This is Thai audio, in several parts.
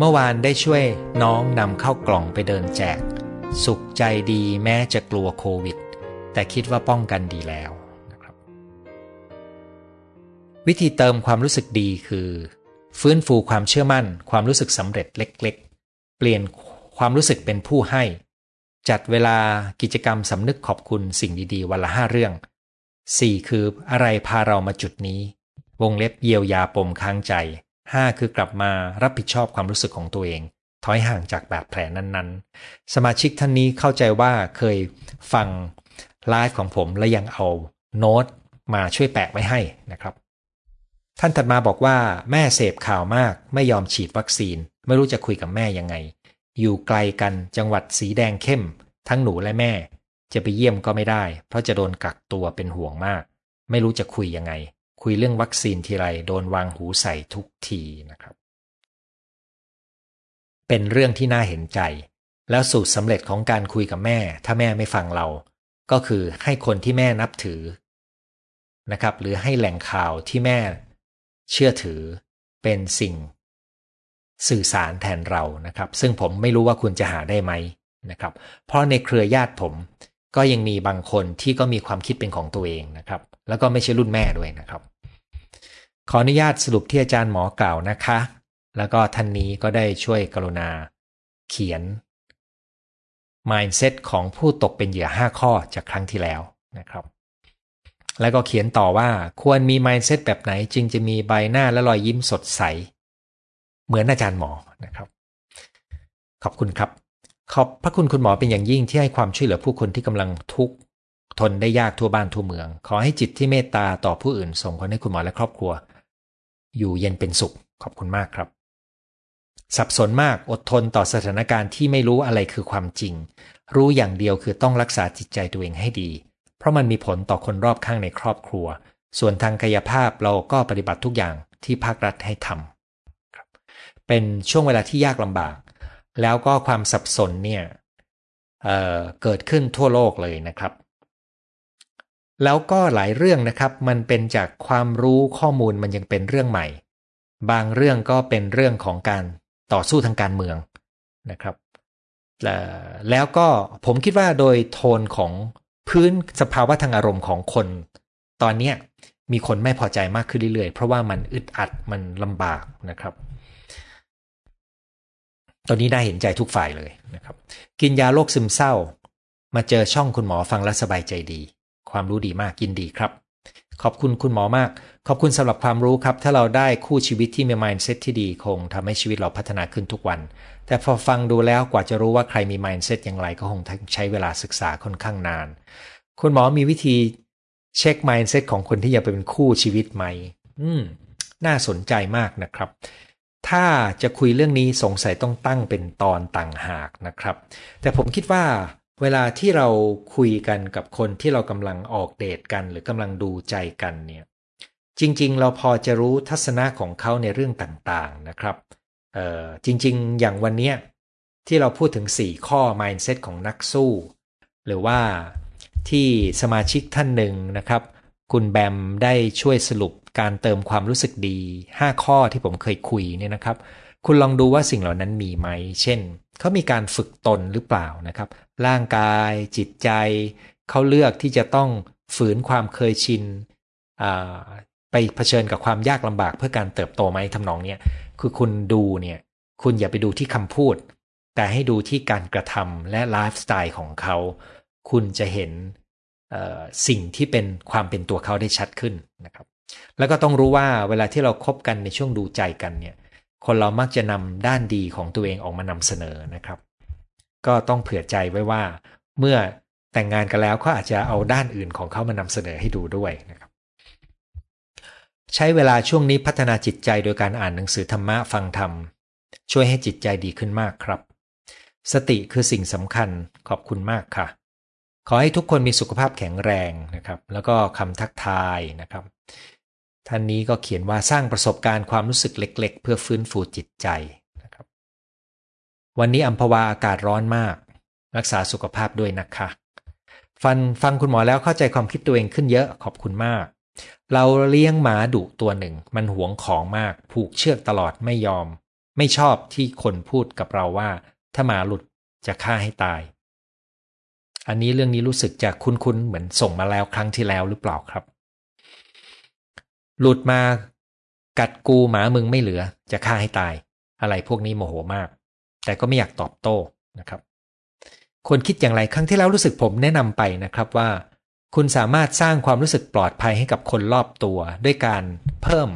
เมื่อวานได้ช่วยน้องนำเข้ากล่องไปเดินแจก สุขใจดีแม้จะกลัวโควิด แต่คิดว่าป้องกันดีแล้วนะครับ วิธีเติมความรู้สึกดีคือ ฟื้นฟูความเชื่อมั่น ความรู้สึกสำเร็จเล็ก ๆ เปลี่ยนความรู้สึกเป็นผู้ให้ จัดเวลากิจกรรมสำนึกขอบคุณสิ่งดีๆ วันละห้าเรื่อง 4. คืออะไรพาเรามาจุดนี้ วงเล็บเยียวยาปมค้างใจ 5. คือกลับมารับผิดชอบความรู้สึกของตัวเอง ถอยห่างจากบาดแผลนั้นๆ สมาชิกท่านนี้เข้าใจว่าเคยฟังไลฟ์ของผมและยังเอาโน้ตมาช่วยแปะไว้ให้นะครับ ท่านถัดมาบอกว่าแม่เสพข่าวมากไม่ยอมฉีดวัคซีน ไม่รู้จะคุยกับแม่ยังไง อยู่ไกลกันจังหวัดสีแดงเข้ม ทั้งหนูและแม่ จะไปเยี่ยมก็ไม่ได้ เพราะจะโดนกักตัวเป็นห่วงมาก ไม่รู้จะคุยยังไง คุยเรื่องวัคซีนทีไรโดนวางหูใส่ทุกทีนะครับ เป็นเรื่องที่น่าเห็นใจ แล้วสูตรสำเร็จของการคุยกับแม่ ถ้าแม่ไม่ฟังเรา ก็คือให้คนที่แม่นับถือนะครับ หรือให้แหล่งข่าวที่แม่เชื่อถือเป็นสิ่งสื่อสารแทนเรานะครับ ซึ่งผมไม่รู้ว่าคุณจะหาได้ไหมนะครับ เพราะในเครือญาติผมก็ยังมีบางคนที่ก็มีความคิดเป็นของตัวเองนะครับ แล้วก็ไม่ใช่รุ่นแม่ด้วยนะครับ ขออนุญาตสรุปที่อาจารย์หมอกล่าวนะคะ แล้วก็ท่านนี้ก็ได้ช่วยกรุณา เขียน mindset ของผู้ตกเป็นเหยื่อ 5 ข้อจากครั้งที่แล้วนะครับ แล้วก็เขียนต่อว่าควรมี mindset แบบไหนจึงจะมีใบหน้าและรอยยิ้มสดใส เหมือนอาจารย์หมอนะครับ ขอบคุณครับ ขอบพระคุณคุณหมอเป็นอย่างยิ่งที่ให้ความช่วยเหลือผู้คนที่กำลังทุกข์ ทนได้ยากทั่วบ้านทั่วเมือง ขอให้จิตที่เมตตาต่อผู้อื่น ส่งผลให้คุณหมอและครอบครัว อยู่เย็นเป็นสุขขอบคุณมากครับ สับสนมากอดทนต่อสถานการณ์ที่ไม่รู้อะไรคือความจริง รู้อย่างเดียวคือต้องรักษาจิตใจตัวเองให้ดี เพราะมันมีผลต่อคนรอบข้างในครอบครัว ส่วนทางกายภาพเราก็ปฏิบัติทุกอย่างที่ภาครัฐให้ทำเป็นช่วงเวลาที่ยากลำบาก แล้วก็ความสับสนเนี่ยเเกิดขึ้นทั่วโลกเลยนะครับ แล้วก็หลายเรื่องนะครับ มันเป็นจากความรู้ข้อมูลมันยังเป็นเรื่องใหม่ บางเรื่องก็เป็นเรื่องของการต่อสู้ทางการเมืองนะครับ แล้วก็ผมคิดว่าโดยโทนของพื้นสภาวะทางอารมณ์ของคน ตอนนี้มีคนไม่พอใจมากขึ้นเรื่อยๆ เพราะว่ามันอึดอัดมันลำบากนะครับ ตอนนี้ได้เห็นใจทุกฝ่ายเลยนะครับ กินยาโรคซึมเศร้า มาเจอช่องคุณหมอฟังแล้วสบายใจดี ความรู้ดีมากยินดีครับ ขอบคุณคุณหมอมาก ขอบคุณสำหรับความรู้ครับ ถ้าเราได้คู่ชีวิตที่มี mindset ที่ดีคงทำให้ชีวิตเราพัฒนาขึ้นทุกวัน แต่พอฟังดูแล้วกว่าจะรู้ว่าใครมี mindset อย่างไรก็คงใช้เวลาศึกษาค่อนข้างนาน คุณหมอมีวิธีเช็ค mindset ของคนที่อยากเป็นคู่ชีวิตไหม อืม น่าสนใจมากนะครับ ถ้าจะคุยเรื่องนี้สงสัยต้องตั้งเป็นตอนต่างหากนะครับ แต่ผมคิดว่า เวลาที่เราคุยกันกับคนที่เรากำลังออกเดทกัน หรือกำลังดูใจกันเนี่ยจริง ๆ เราพอจะรู้ทัศนะของเขาในเรื่องต่างๆนะครับเออจริง ๆ อย่างวันนี้ที่เราพูดถึง 4 ข้อ mindset ของนักสู้ หรือว่าที่สมาชิกท่านหนึ่งนะครับ คุณแบมได้ช่วยสรุปการเติมความรู้สึกดี 5 ข้อที่ผมเคยคุยเนี่ยนะครับ คุณลองดูว่าสิ่งเหล่านั้นมีไหม เช่น เขามีการฝึกตนหรือเปล่านะครับ ร่างกาย จิตใจ เขาเลือกที่จะต้องฝืนความเคยชินไปเผชิญกับความยากลำบากเพื่อการเติบโตไหมทำนองเนี้ยคือคุณดูเนี่ยคุณอย่าไปดูที่คำพูด แต่ให้ดูที่การกระทำและไลฟ์สไตล์ของเขา คุณจะเห็นสิ่งที่เป็นความเป็นตัวเขาได้ชัดขึ้นนะครับ แล้วก็ต้องรู้ว่าเวลาที่เราครบกันในช่วงดูใจกันเนี่ย คนเรามักจะนำด้านดีของตัวเองออกมานำเสนอนะครับ ก็ต้องเผื่อใจไว้ว่า เมื่อแต่งงานกันแล้วเขาอาจจะเอาด้านอื่นของเขามานำเสนอให้ดูด้วยนะครับ ใช้เวลาช่วงนี้พัฒนาจิตใจโดยการอ่านหนังสือธรรมะฟังธรรม ช่วยให้จิตใจดีขึ้นมากครับ สติคือสิ่งสำคัญขอบคุณมากค่ะ ขอให้ทุกคนมีสุขภาพแข็งแรงนะครับ แล้วก็คำทักทายนะครับ ท่านนี้ก็เขียนว่าสร้างประสบการณ์ความรู้สึกเล็ก ๆ เพื่อฟื้นฟูจิตใจนะครับ วันนี้อัมพวาอากาศร้อนมาก รักษาสุขภาพด้วยนะคะฟันฟังคุณหมอแล้วเข้าใจความคิดตัวเองขึ้นเยอะขอบคุณมาก เราเลี้ยงหมาดุตัวหนึ่ง มันหวงของมาก ผูกเชือกตลอดไม่ยอม ไม่ชอบที่คนพูดกับเราว่า ถ้าหมาหลุดจะฆ่าให้ตาย อันนี้เรื่องนี้รู้สึกจะคุ้นๆเหมือนส่งมาแล้วครั้งที่แล้วหรือเปล่าครับ หลุดมากัดกูหมามึงไม่เหลือ จะฆ่าให้ตาย อะไรพวกนี้โมโหมาก แต่ก็ไม่อยากตอบโต้นะครับควรคิดอย่างไรครั้งที่แล้วรู้สึกผมแนะนำไปนะครับว่า คุณสามารถสร้างความรู้สึกปลอดภัยให้กับคนรอบตัว ด้วยการเพิ่ม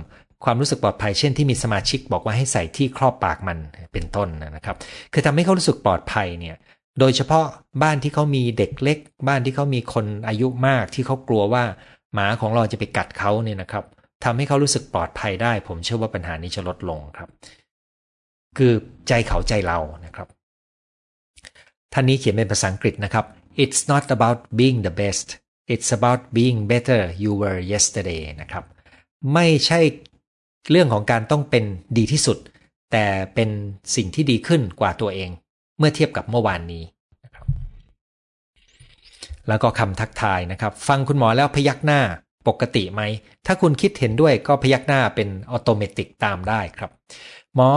ความรู้สึกปลอดภัยเช่นที่มีสมาชิกบอกว่าให้ใส่ที่ครอบปากมันเป็นต้นนะครับ คือทำให้เขารู้สึกปลอดภัยเนี่ย โดยเฉพาะบ้านที่เขามีเด็กเล็ก บ้านที่เขามีคนอายุมากที่เขากลัวว่าหมาของเราจะไปกัดเขาเนี่ยนะครับ ทำให้เขารู้สึกปลอดภัยได้ ผมเชื่อว่าปัญหานี้จะลดลงครับ คือใจเขาใจเรานะครับท่านนี้เขียนเป็นภาษาอังกฤษนะครับ it's not about being the best it's about being better you were yesterday นะครับ ไม่ใช่เรื่องของการต้องเป็นดีที่สุด แต่เป็นสิ่งที่ดีขึ้นกว่าตัวเอง เมื่อเทียบกับเมื่อวานนี้นะครับแล้วก็คำทักทายนะครับ ฟังคุณหมอแล้วพยักหน้า ปกติไหม ถ้าคุณคิดเห็นด้วยก็พยักหน้าเป็นอัตโนมัติตามได้ครับ หมอ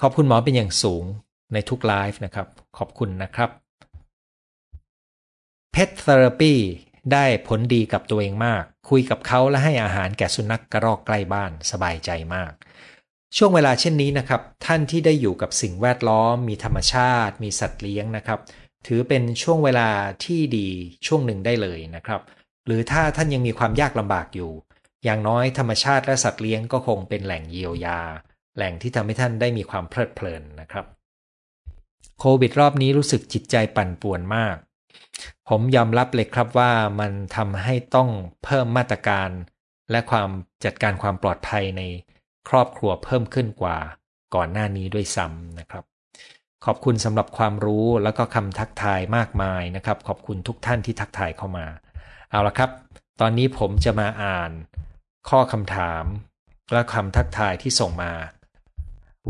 ขอบคุณหมอเป็นอย่างสูงในทุกไลฟ์นะครับ ขอบคุณนะครับเพทเทอราปีได้ผลดีกับตัวเองมาก คุยกับเขาและให้อาหารแก่สุนัขกกระรอกใกล้บ้านสบายใจมาก ช่วงเวลาเช่นนี้นะครับ ท่านที่ได้อยู่กับสิ่งแวดล้อม มีธรรมชาติ มีสัตว์เลี้ยงนะครับ ถือเป็นช่วงเวลาที่ดีช่วงหนึ่งได้เลยนะครับ หรือถ้าท่านยังมีความยากลำบากอยู่ อย่างน้อยธรรมชาติและสัตว์เลี้ยงก็คงเป็นแหล่งเยียวยา แหล่งที่ทำให้ท่านได้มีความเพลิดเพลินนะครับ โควิดรอบนี้รู้สึกจิตใจปั่นป่วนมาก ผมยอมรับเลยครับว่ามันทำให้ต้องเพิ่มมาตรการ และความจัดการความปลอดภัยในครอบครัวเพิ่มขึ้นกว่าก่อนหน้านี้ด้วยซ้ำนะครับ ขอบคุณสำหรับความรู้แล้วก็คำทักทายมากมายนะครับ ขอบคุณทุกท่านที่ทักทายเข้ามา เอาละครับ ตอนนี้ผมจะมาอ่าน ข้อคำถาม และคำทักทายที่ส่งมา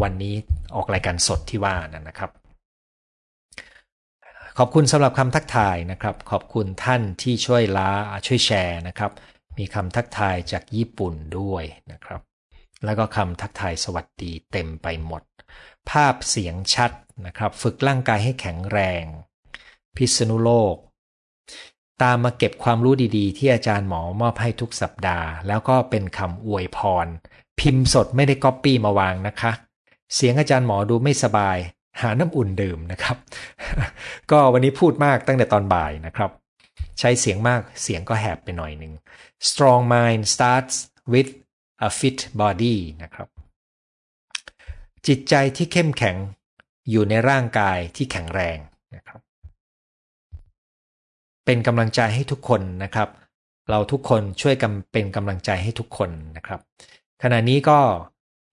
วันนี้ออกรายการสดที่ว่านะครับ ขอบคุณสำหรับคำทักทายนะครับ ขอบคุณท่านที่ช่วยล้าช่วยแชร์นะครับ มีคำทักทายจากญี่ปุ่นด้วยนะครับ แล้วก็คำทักทายสวัสดีเต็มไปหมด ภาพเสียงชัดนะครับ ฝึกร่างกายให้แข็งแรง พิษณุโลก ตามมาเก็บความรู้ดีๆ ที่อาจารย์หมอมอบให้ทุกสัปดาห์ แล้วก็เป็นคำอวยพร พิมพ์สดไม่ได้ก๊อปปี้มาวางนะคะ เสียงอาจารย์หมอดูไม่สบาย หาน้ำอุ่นดื่มนะครับ ก็วันนี้พูดมากตั้งแต่ตอนบ่ายนะครับ ใช้เสียงมากเสียงก็แหบไปหน่อยหนึ่ง strong mind starts with a fit body นะครับ จิตใจที่เข้มแข็งอยู่ในร่างกายที่แข็งแรงนะครับ เป็นกำลังใจให้ทุกคนนะครับ เราทุกคนช่วยกันเป็นกำลังใจให้ทุกคนนะครับ ขณะนี้ก็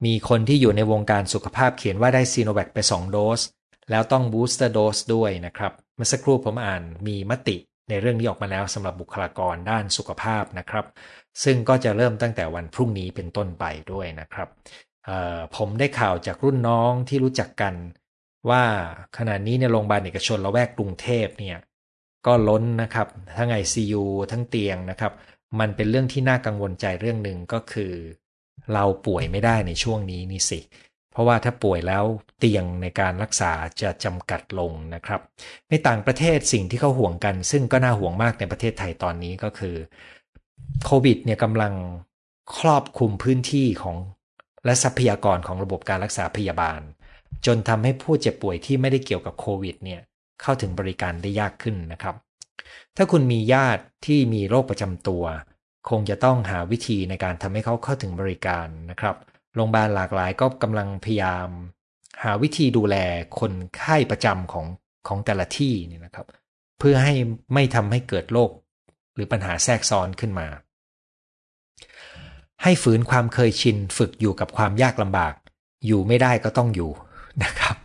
มีคนที่อยู่ในวงการสุขภาพเขียนว่าได้ซีโนแวคไป 2 โดส แล้วต้อง booster dose ด้วยนะครับ เมื่อสักครู่ผมอ่านมีมติในเรื่องนี้ออกมาแล้วสำหรับบุคลากรด้านสุขภาพนะครับ ซึ่งก็จะเริ่มตั้งแต่วันพรุ่งนี้เป็นต้นไปด้วยนะครับผมได้ข่าวจากรุ่นน้องที่รู้จักกัน ว่าขณะนี้ในโรงพยาบาลเอกชนละแวกกรุงเทพเนี่ย ก็ล้นนะครับ ทั้งไอซียูทั้งเตียงนะครับ มันเป็นเรื่องที่น่ากังวลใจเรื่องหนึ่งก็คือ เราป่วยไม่ได้ในช่วงนี้นี่สิ เพราะว่าถ้าป่วยแล้วเตียงในการรักษาจะจำกัดลงนะครับ ในต่างประเทศสิ่งที่เขาห่วงกัน ซึ่งก็น่าห่วงมากในประเทศไทยตอนนี้ก็คือโควิดเนี่ยกำลังครอบคลุมพื้นที่ของและทรัพยากรของระบบการรักษาพยาบาล จนทำให้ผู้เจ็บป่วยที่ไม่ได้เกี่ยวกับโควิดเนี่ย เข้าถึงบริการได้ยากขึ้นนะครับ ถ้าคุณมีญาติที่มีโรคประจำตัว คงจะต้องหาวิธีในการทำให้เขาเข้าถึงบริการนะครับโรงพยาบาลหลากหลายก็กำลังพยายาม หาวิธีดูแลคนไข้ประจำของของแต่ละที่นี่นะครับ เพื่อให้ไม่ทำให้เกิดโรคหรือปัญหาแทรกซ้อนขึ้นมา ให้ฝืนความเคยชินฝึกอยู่กับความยากลำบาก อยู่ไม่ได้ก็ต้องอยู่นะครับ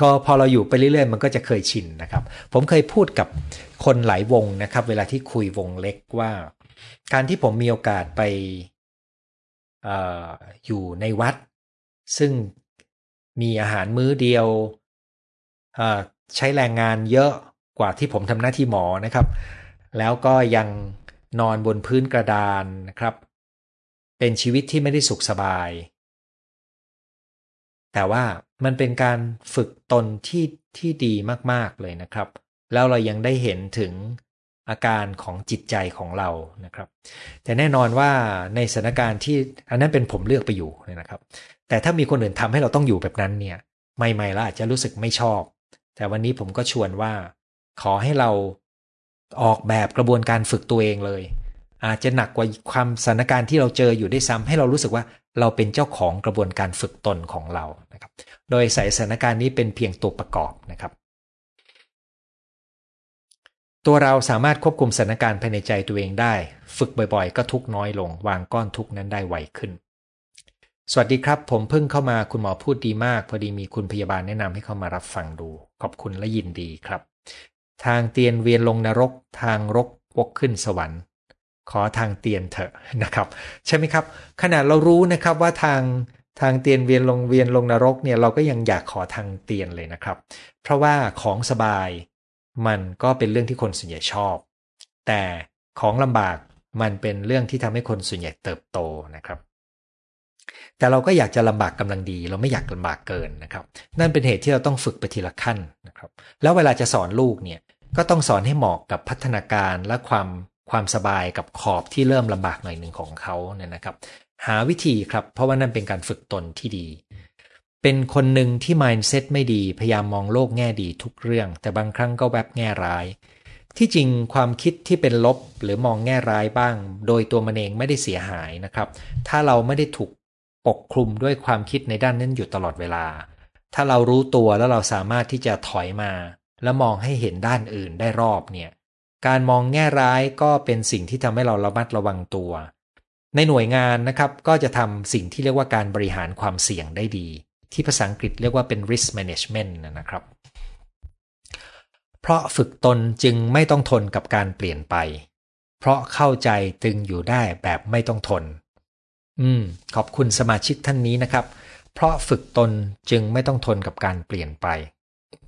ก็พอเราอยู่ไปเรื่อยๆ มันก็จะเคยชินนะครับ ผมเคยพูดกับคนหลายวงนะครับ เวลาที่คุยวงเล็กว่า การที่ผมมีโอกาสไปออยู่ในวัด ซึ่งมีอาหารมื้อเดียวใช้แรงงานเยอะกว่าที่ผมทำหน้าที่หมอนะครับ แล้วก็ยังนอนบนพื้นกระดานนะครับ เป็นชีวิตที่ไม่ได้สุขสบาย แต่ว่ามันเป็นการฝึกตนที่ที่ดีมากๆเลยนะครับ แล้วเรายังได้เห็นถึงอาการของจิตใจของเรานะครับ แต่แน่นอนว่าในสถานการณ์ที่อันนั้นเป็นผมเลือกไปอยู่นะครับ แต่ถ้ามีคนอื่นทำให้เราต้องอยู่แบบนั้นเนี่ยใหม่ๆเราอาจจะรู้สึกไม่ชอบ แต่วันนี้ผมก็ชวนว่า ขอให้เราออกแบบกระบวนการฝึกตัวเองเลย อาจจะหนักกว่าความสถานการณ์ที่เราเจออยู่ได้ซ้ำให้เรารู้สึกว่า เราเป็นเจ้าของกระบวนการฝึกตนของเรานะครับ โดยใส่สถานการณ์นี้เป็นเพียงตัวประกอบนะครับ ตัวเราสามารถควบคุมสถานการณ์ภายในใจตัวเองได้ ฝึกบ่อยๆ ก็ทุกน้อยลง วางก้อนทุกนั้นได้ไวขึ้น สวัสดีครับ ผมเพิ่งเข้ามาคุณหมอพูดดีมาก พอดีมีคุณพยาบาลแนะนำให้เข้ามารับฟังดู ขอบคุณและยินดีครับ ทางเตียนเวียนลงนรก ทางรกวกขึ้นสวรรค์ ขอทางเตียนเถอะนะครับใช่ไหมครับ ขนาดเรารู้นะครับว่าทางทางเตียนเวียนลงเวียนลงนรกเนี่ยเราก็ยังอยากขอทางเตียนเลยนะครับ เพราะว่าของสบายมันก็เป็นเรื่องที่คนส่วนใหญ่ชอบ แต่ของลำบากมันเป็นเรื่องที่ทำให้คนส่วนใหญ่เติบโตนะครับแต่เราก็อยากจะลำบากกำลังดี เราไม่อยากลำบากเกินนะครับ นั่นเป็นเหตุที่เราต้องฝึกไปทีละขั้นนะครับ แล้วเวลาจะสอนลูกเนี่ยก็ต้องสอนให้เหมาะกับพัฒนาการและความ ความสบายกับขอบที่เริ่มลำบากหน่อยหนึ่งของเขาเนี่ยนะครับ หาวิธีครับ เพราะว่านั่นเป็นการฝึกตนที่ดี เป็นคนหนึ่งที่ mindset ไม่ดีพยายามมองโลกแง่ดีทุกเรื่อง แต่บางครั้งก็แวบแง่ร้าย ที่จริงความคิดที่เป็นลบหรือมองแง่ร้ายบ้าง โดยตัวมันเองไม่ได้เสียหายนะครับ ถ้าเราไม่ได้ถูกปกคลุมด้วยความคิดในด้านนั้นอยู่ตลอดเวลา ถ้าเรารู้ตัวแล้วเราสามารถที่จะถอยมา แล้วมองให้เห็นด้านอื่นได้รอบเนี่ย การมองแง่ร้ายก็เป็นสิ่งที่ทำให้เราระมัดระวังตัว ในหน่วยงานนะครับก็จะทำสิ่งที่เรียกว่าการบริหารความเสี่ยงได้ดี ที่ภาษาอังกฤษเรียกว่าเป็น risk management นะครับ เพราะฝึกตนจึงไม่ต้องทนกับการเปลี่ยนไป เพราะเข้าใจตึงอยู่ได้แบบไม่ต้องทน อืม ขอบคุณสมาชิกท่านนี้นะครับ เพราะฝึกตนจึงไม่ต้องทนกับการเปลี่ยนไป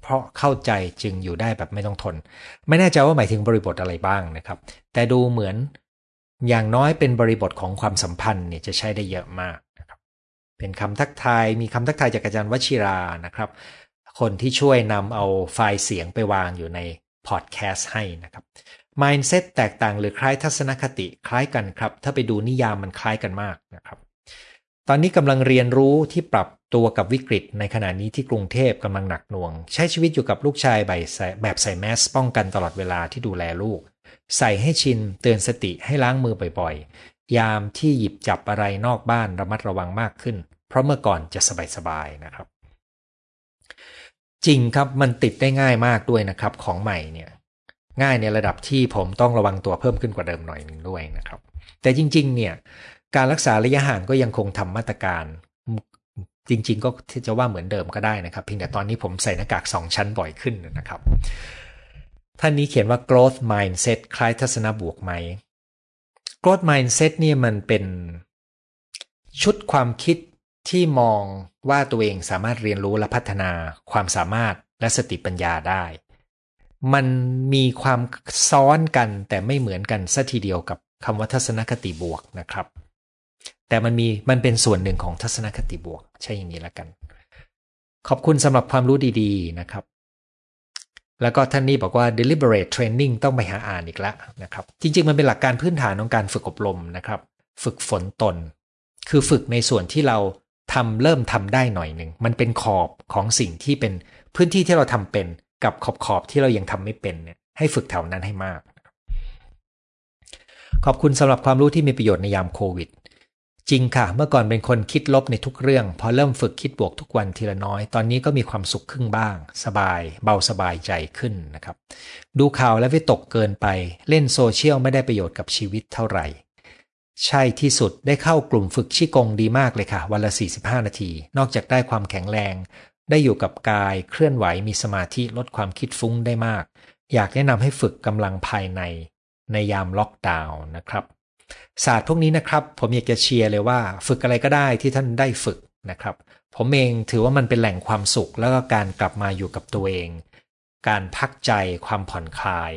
เพราะเข้าใจจึงอยู่ได้แบบไม่ต้องทน ไม่แน่ใจว่าหมายถึงบริบทอะไรบ้างนะครับ แต่ดูเหมือนอย่างน้อยเป็นบริบทของความสัมพันธ์เนี่ยจะใช้ได้เยอะมากนะครับเป็นคำทักทายมีคำทักทายจากอาจารย์วชิรานะครับ คนที่ช่วยนำเอาไฟล์เสียงไปวางอยู่ในพอดแคสต์ให้นะครับ mindset แตกต่างหรือคล้ายทัศนคติคล้ายกันครับ ถ้าไปดูนิยามมันคล้ายกันมากนะครับ ตอนนี้กำลังเรียนรู้ที่ปรับตัวกับวิกฤตในขณะนี้ที่กรุงเทพกำลังหนักหน่วง ใช้ชีวิตอยู่กับลูกชายแบบใส่แมสป้องกันตลอดเวลาที่ดูแลลูก ใส่ให้ชินเตือนสติให้ล้างมือบ่อยๆ ยามที่หยิบจับอะไรนอกบ้านระมัดระวังมากขึ้น เพราะเมื่อก่อนจะสบายๆนะครับ จริงครับมันติดได้ง่ายมากด้วยนะครับของใหม่เนี่ยง่ายในระดับที่ผมต้องระวังตัวเพิ่มขึ้นกว่าเดิมหน่อยหนึ่งด้วยนะครับ แต่จริง ๆ เนี่ย การรักษาระยะห่างก็ยังคงทำมาตรการ จริง ๆ ก็จะว่าเหมือนเดิมก็ได้นะครับ เพียงแต่ตอนนี้ผมใส่หน้ากากสองชั้นบ่อยขึ้นนะครับ ท่านนี้เขียนว่า growth mindset คล้ายทัศนบวกไหม growth mindset เนี่ยมันเป็นชุดความคิดที่มองว่าตัวเองสามารถเรียนรู้และพัฒนาความสามารถและสติปัญญาได้ มันมีความซ้อนกันแต่ไม่เหมือนกันซะทีเดียวกับคำว่าทัศนคติบวกนะครับ แต่มันมีมันเป็นส่วนหนึ่งของทัศนคติบวก ใช่อย่างนี้ละกัน ขอบคุณสำหรับความรู้ดีๆนะครับ แล้วก็ท่านนี้บอกว่า deliberate training ต้องไปหาอ่านอีกแล้วนะครับ จริง ๆ มันเป็นหลักการพื้นฐานของการฝึกอบรมนะครับ ฝึกฝนตน คือฝึกในส่วนที่เราทำเริ่มทำได้หน่อยหนึ่ง มันเป็นขอบของสิ่งที่เป็นพื้นที่ที่เราทำเป็นกับขอบขอบที่เรายังทำไม่เป็นเนี่ยให้ฝึกแถวนั้นให้มาก ขอบคุณสำหรับความรู้ที่มีประโยชน์ในยามโควิด จริงค่ะ เมื่อก่อนเป็นคนคิดลบในทุกเรื่อง พอเริ่มฝึกคิดบวกทุกวันทีละน้อย ตอนนี้ก็มีความสุขขึ้นบ้าง สบาย เบาสบายใจขึ้นนะครับ ดูข่าวและวิตกเกินไป เล่นโซเชียลไม่ได้ประโยชน์กับชีวิตเท่าไหร่ ใช่ที่สุดได้เข้ากลุ่มฝึกชี้กงดีมากเลยค่ะ วันละ 45 นาที นอกจากได้ความแข็งแรง ได้อยู่กับกาย เคลื่อนไหวมีสมาธิลดความคิดฟุ้งได้มาก อยากแนะนำให้ฝึกกำลังภายใน ในยามล็อกดาวน์นะครับ ศาสตร์พวกนี้นะครับ ผมอยากจะเชียร์เลยว่า ฝึกอะไรก็ได้ที่ท่านได้ฝึกนะครับ ผมเองถือว่ามันเป็นแหล่งความสุข แล้วก็การกลับมาอยู่กับตัวเอง การพักใจความผ่อนคลาย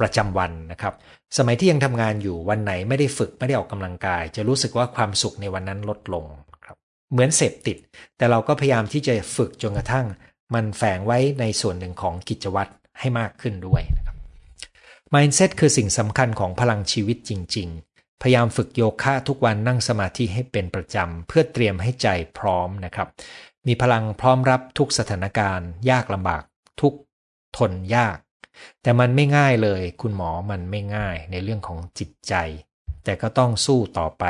ประจำวันนะครับ สมัยที่ยังทำงานอยู่วันไหนไม่ได้ฝึกไม่ได้ออกกำลังกาย จะรู้สึกว่าความสุขในวันนั้นลดลงครับเหมือนเสพติด แต่เราก็พยายามที่จะฝึกจนกระทั่ง มันแฝงไว้ในส่วนหนึ่งของกิจวัตรให้มากขึ้นด้วยนะครับ mindset คือสิ่งสำคัญของพลังชีวิตจริงๆ พยายามฝึกโยคะทุกวันนั่งสมาธิให้เป็นประจำ เพื่อเตรียมให้ใจพร้อมนะครับ มีพลังพร้อมรับทุกสถานการณ์ ยากลำบาก ทุกทนยาก แต่มันไม่ง่ายเลย คุณหมอมันไม่ง่ายในเรื่องของจิตใจ แต่ก็ต้องสู้ต่อไป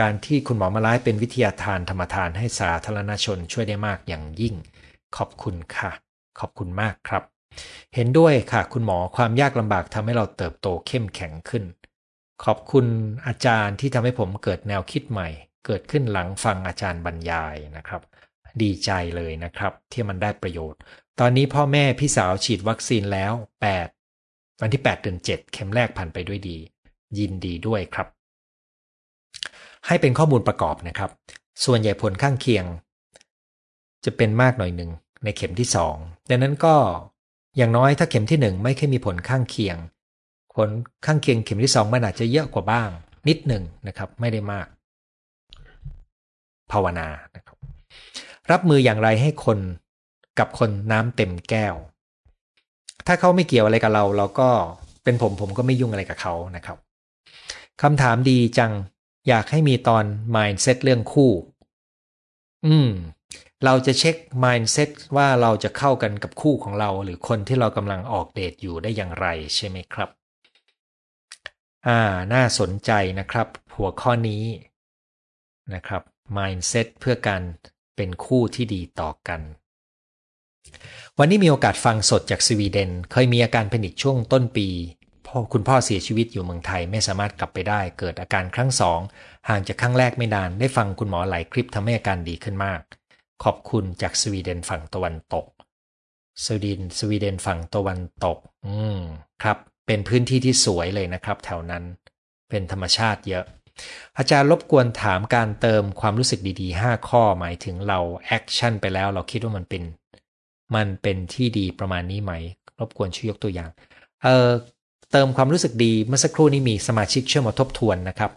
การที่คุณหมอมาไลฟ์เป็นวิทยาทานธรรมทานให้สาธารณชนช่วยได้มากอย่างยิ่ง ขอบคุณค่ะ ขอบคุณมากครับ เห็นด้วยค่ะ คุณหมอความยากลำบากทำให้เราเติบโตเข้มแข็งขึ้น ขอบคุณอาจารย์ที่ทำให้ผมเกิดแนวคิดใหม่ เกิดขึ้นหลังฟังอาจารย์บรรยายนะครับ ดีใจเลยนะครับ ที่มันได้ประโยชน์ ตอนนี้พ่อแม่พี่สาวฉีดวัคซีนแล้ว 8 วันที่ 8 เดือน 7 เข็มแรกผ่านไปด้วยดี ยินดีด้วยครับ ให้เป็นข้อมูลประกอบนะครับ ส่วนใหญ่ผลข้างเคียง จะเป็นมากหน่อยหนึ่งในเข็มที่สองดังนั้นก็อย่างน้อยถ้าเข็มที่หนึ่งไม่เคยมีผลข้างเคียง ผลข้างเคียงเข็มที่สองมันอาจจะเยอะกว่าบ้าง นิดหนึ่งนะครับ ไม่ได้มาก ภาวนานะครับ รับมืออย่างไรให้คนกับคนน้ำเต็มแก้ว ถ้าเขาไม่เกี่ยวอะไรกับเรา เราก็เป็นผมผมก็ไม่ยุ่งอะไรกับเขานะครับคำถามดีจังอยากให้มีตอน mindset เรื่องคู่ อืม เราจะเช็ค mindset ว่าเราจะเข้ากันกับคู่ของเรา หรือคนที่เรากำลังออกเดทอยู่ได้อย่างไรใช่ไหมครับ อ่าน่าสนใจนะครับ หัวข้อนี้นะครับ mindset เพื่อการเป็นคู่ที่ดีต่อกัน วันนี้มีโอกาสฟังสดจากสวีเดน เคยมีอาการเป็นอีกช่วงต้นปีพ่อคุณพ่อเสียชีวิตอยู่เมืองไทยไม่สามารถกลับไปได้ เกิดอาการครั้งสองห่างจากครั้งแรกไม่นานได้ฟังคุณหมอหลายคลิปทำให้อาการดีขึ้นมาก ขอบคุณจากสวีเดนฝั่งตะวันตกสวีเดนสวีเดนฝั่งตะวันตก อืมครับ เป็นพื้นที่ที่สวยเลยนะครับ แถวนั้นเป็นธรรมชาติเยอะ อาจารย์รบกวนถามการเติมความรู้สึกดีๆ 5 ข้อหมายถึงเรา action ไปแล้วเราคิดว่ามันเป็น มันเป็นที่ดีประมาณนี้ไหม รบกวนช่วยยกตัวอย่าง เออเติมความรู้สึกดีเมื่อสักครู่นี้มีสมาชิกช่วยมาทบทวนนะครับ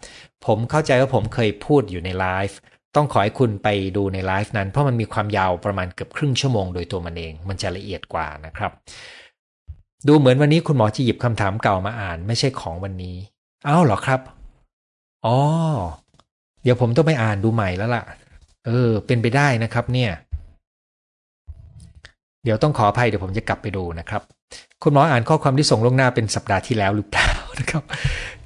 ผมเข้าใจว่าผมเคยพูดอยู่ในไลฟ์ต้องขอให้คุณไปดูในไลฟ์นั้น เพราะมันมีความยาวประมาณเกือบครึ่งชั่วโมงโดยตัวมันเอง มันจะละเอียดกว่านะครับ ดูเหมือนวันนี้คุณหมอจะหยิบคำถามเก่ามาอ่าน ไม่ใช่ของวันนี้ เอ้าเหรอครับ อ๋อ เดี๋ยวผมต้องไปอ่านดูใหม่แล้วล่ะ เออ เป็นไปได้นะครับ เนี่ย เดี๋ยวต้องขออภัยเดี๋ยวผมจะกลับไปดูนะครับ คุณหมออ่านข้อความที่ส่งลงหน้าเป็นสัปดาห์ที่แล้วหรือเปล่านะครับ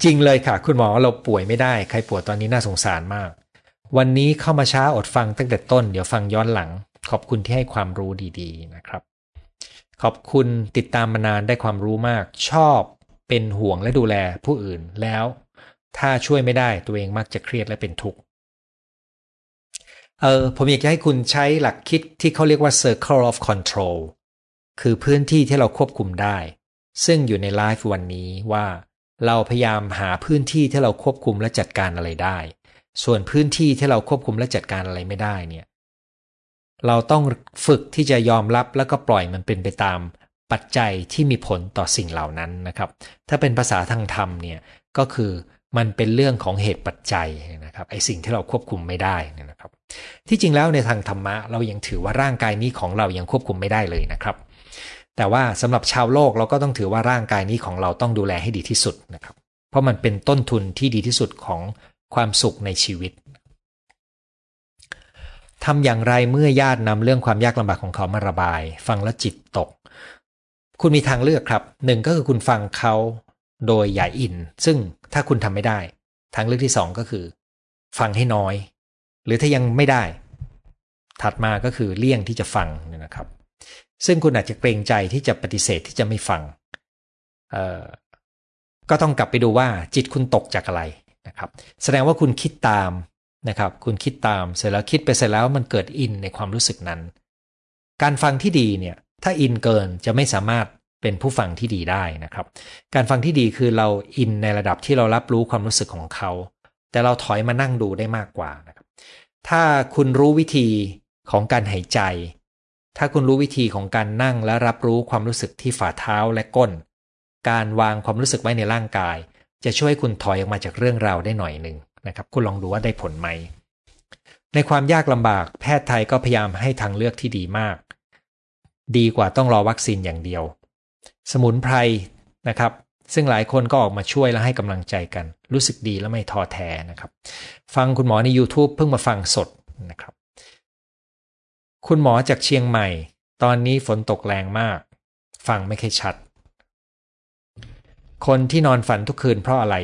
จริงเลยค่ะ คุณหมอเราป่วยไม่ได้ ใครป่วยตอนนี้น่าสงสารมาก วันนี้เข้ามาช้าอดฟังตั้งแต่ต้น เดี๋ยวฟังย้อนหลัง ขอบคุณที่ให้ความรู้ดี ๆ นะครับ ขอบคุณติดตามมานานได้ความรู้มาก ชอบเป็นห่วงและดูแลผู้อื่นแล้ว ถ้าช่วยไม่ได้ตัวเองมักจะเครียดและเป็นทุกข์เออผมอยากจะให้คุณใช้หลักคิดที่เขาเรียกว่า circle of control คือพื้นที่ที่เราควบคุมได้ ซึ่งอยู่ในไลฟ์วันนี้ว่าเราพยายามหาพื้นที่ที่เราควบคุมและจัดการอะไรได้ ส่วนพื้นที่ที่เราควบคุมและจัดการอะไรไม่ได้เนี่ย เราต้องฝึกที่จะยอมรับแล้วก็ปล่อยมันเป็นไปตามปัจจัยที่มีผลต่อสิ่งเหล่านั้นนะครับ ถ้าเป็นภาษาทางธรรมเนี่ยก็คือมันเป็นเรื่องของเหตุปัจจัยนะครับไอสิ่งที่เราควบคุมไม่ได้นะครับ ที่จริงแล้วในทางธรรมะเรายังถือว่าร่างกายนี้ของเรายังควบคุมไม่ได้เลยนะครับ แต่ว่าสำหรับชาวโลกเราก็ต้องถือว่าร่างกายนี้ของเราต้องดูแลให้ดีที่สุดนะครับ เพราะมันเป็นต้นทุนที่ดีที่สุดของความสุขในชีวิต ทำอย่างไรเมื่อญาตินำเรื่องความยากลำบากของเขามาระบาย ฟังแล้วจิตตก คุณมีทางเลือกครับหนึ่งก็คือคุณฟังเขาโดยอย่าอิน ซึ่งถ้าคุณทำไม่ได้ ทางเลือกที่สองก็คือ ฟังให้น้อย หรือถ้ายังไม่ได้ ถัดมาก็คือเลี่ยงที่จะฟังนะครับ ซึ่งคุณอาจจะเกรงใจที่จะปฏิเสธที่จะไม่ฟังก็ต้องกลับไปดูว่าจิตคุณตกจากอะไรนะครับ แสดงว่าคุณคิดตาม นะครับ คุณคิดตามเสร็จแล้วคิดไปเสร็จแล้วมันเกิดอินในความรู้สึกนั้น การฟังที่ดีเนี่ยถ้าอินเกินจะไม่สามารถเป็นผู้ฟังที่ดีได้นะครับ การฟังที่ดีคือเราอินในระดับที่เรารับรู้ความรู้สึกของเขา แต่เราถอยมานั่งดูได้มากกว่านะครับ ถ้าคุณรู้วิธีของการหายใจ ถ้าคุณรู้วิธีของการนั่งและรับรู้ความรู้สึกที่ฝ่าเท้าและก้น การวางความรู้สึกไว้ในร่างกาย จะช่วยคุณถอยออกมาจากเรื่องราวได้หน่อยหนึ่ง นะครับคุณลองดูว่าได้ผลไหม ในความยากลำบากแพทย์ไทยก็พยายามให้ทางเลือกที่ดีมาก ดีกว่าต้องรอวัคซีนอย่างเดียว สมุนไพรนะครับ ซึ่งหลายคนก็ออกมาช่วยและให้กำลังใจกัน รู้สึกดีและไม่ท้อแท้นะครับ ฟังคุณหมอใน YouTube เพิ่งมาฟังสดนะครับ คุณหมอจากเชียงใหม่ ตอนนี้ฝนตกแรงมาก ฟังไม่ค่อยชัด คนที่นอนฝันทุกคืนเพราะอะไร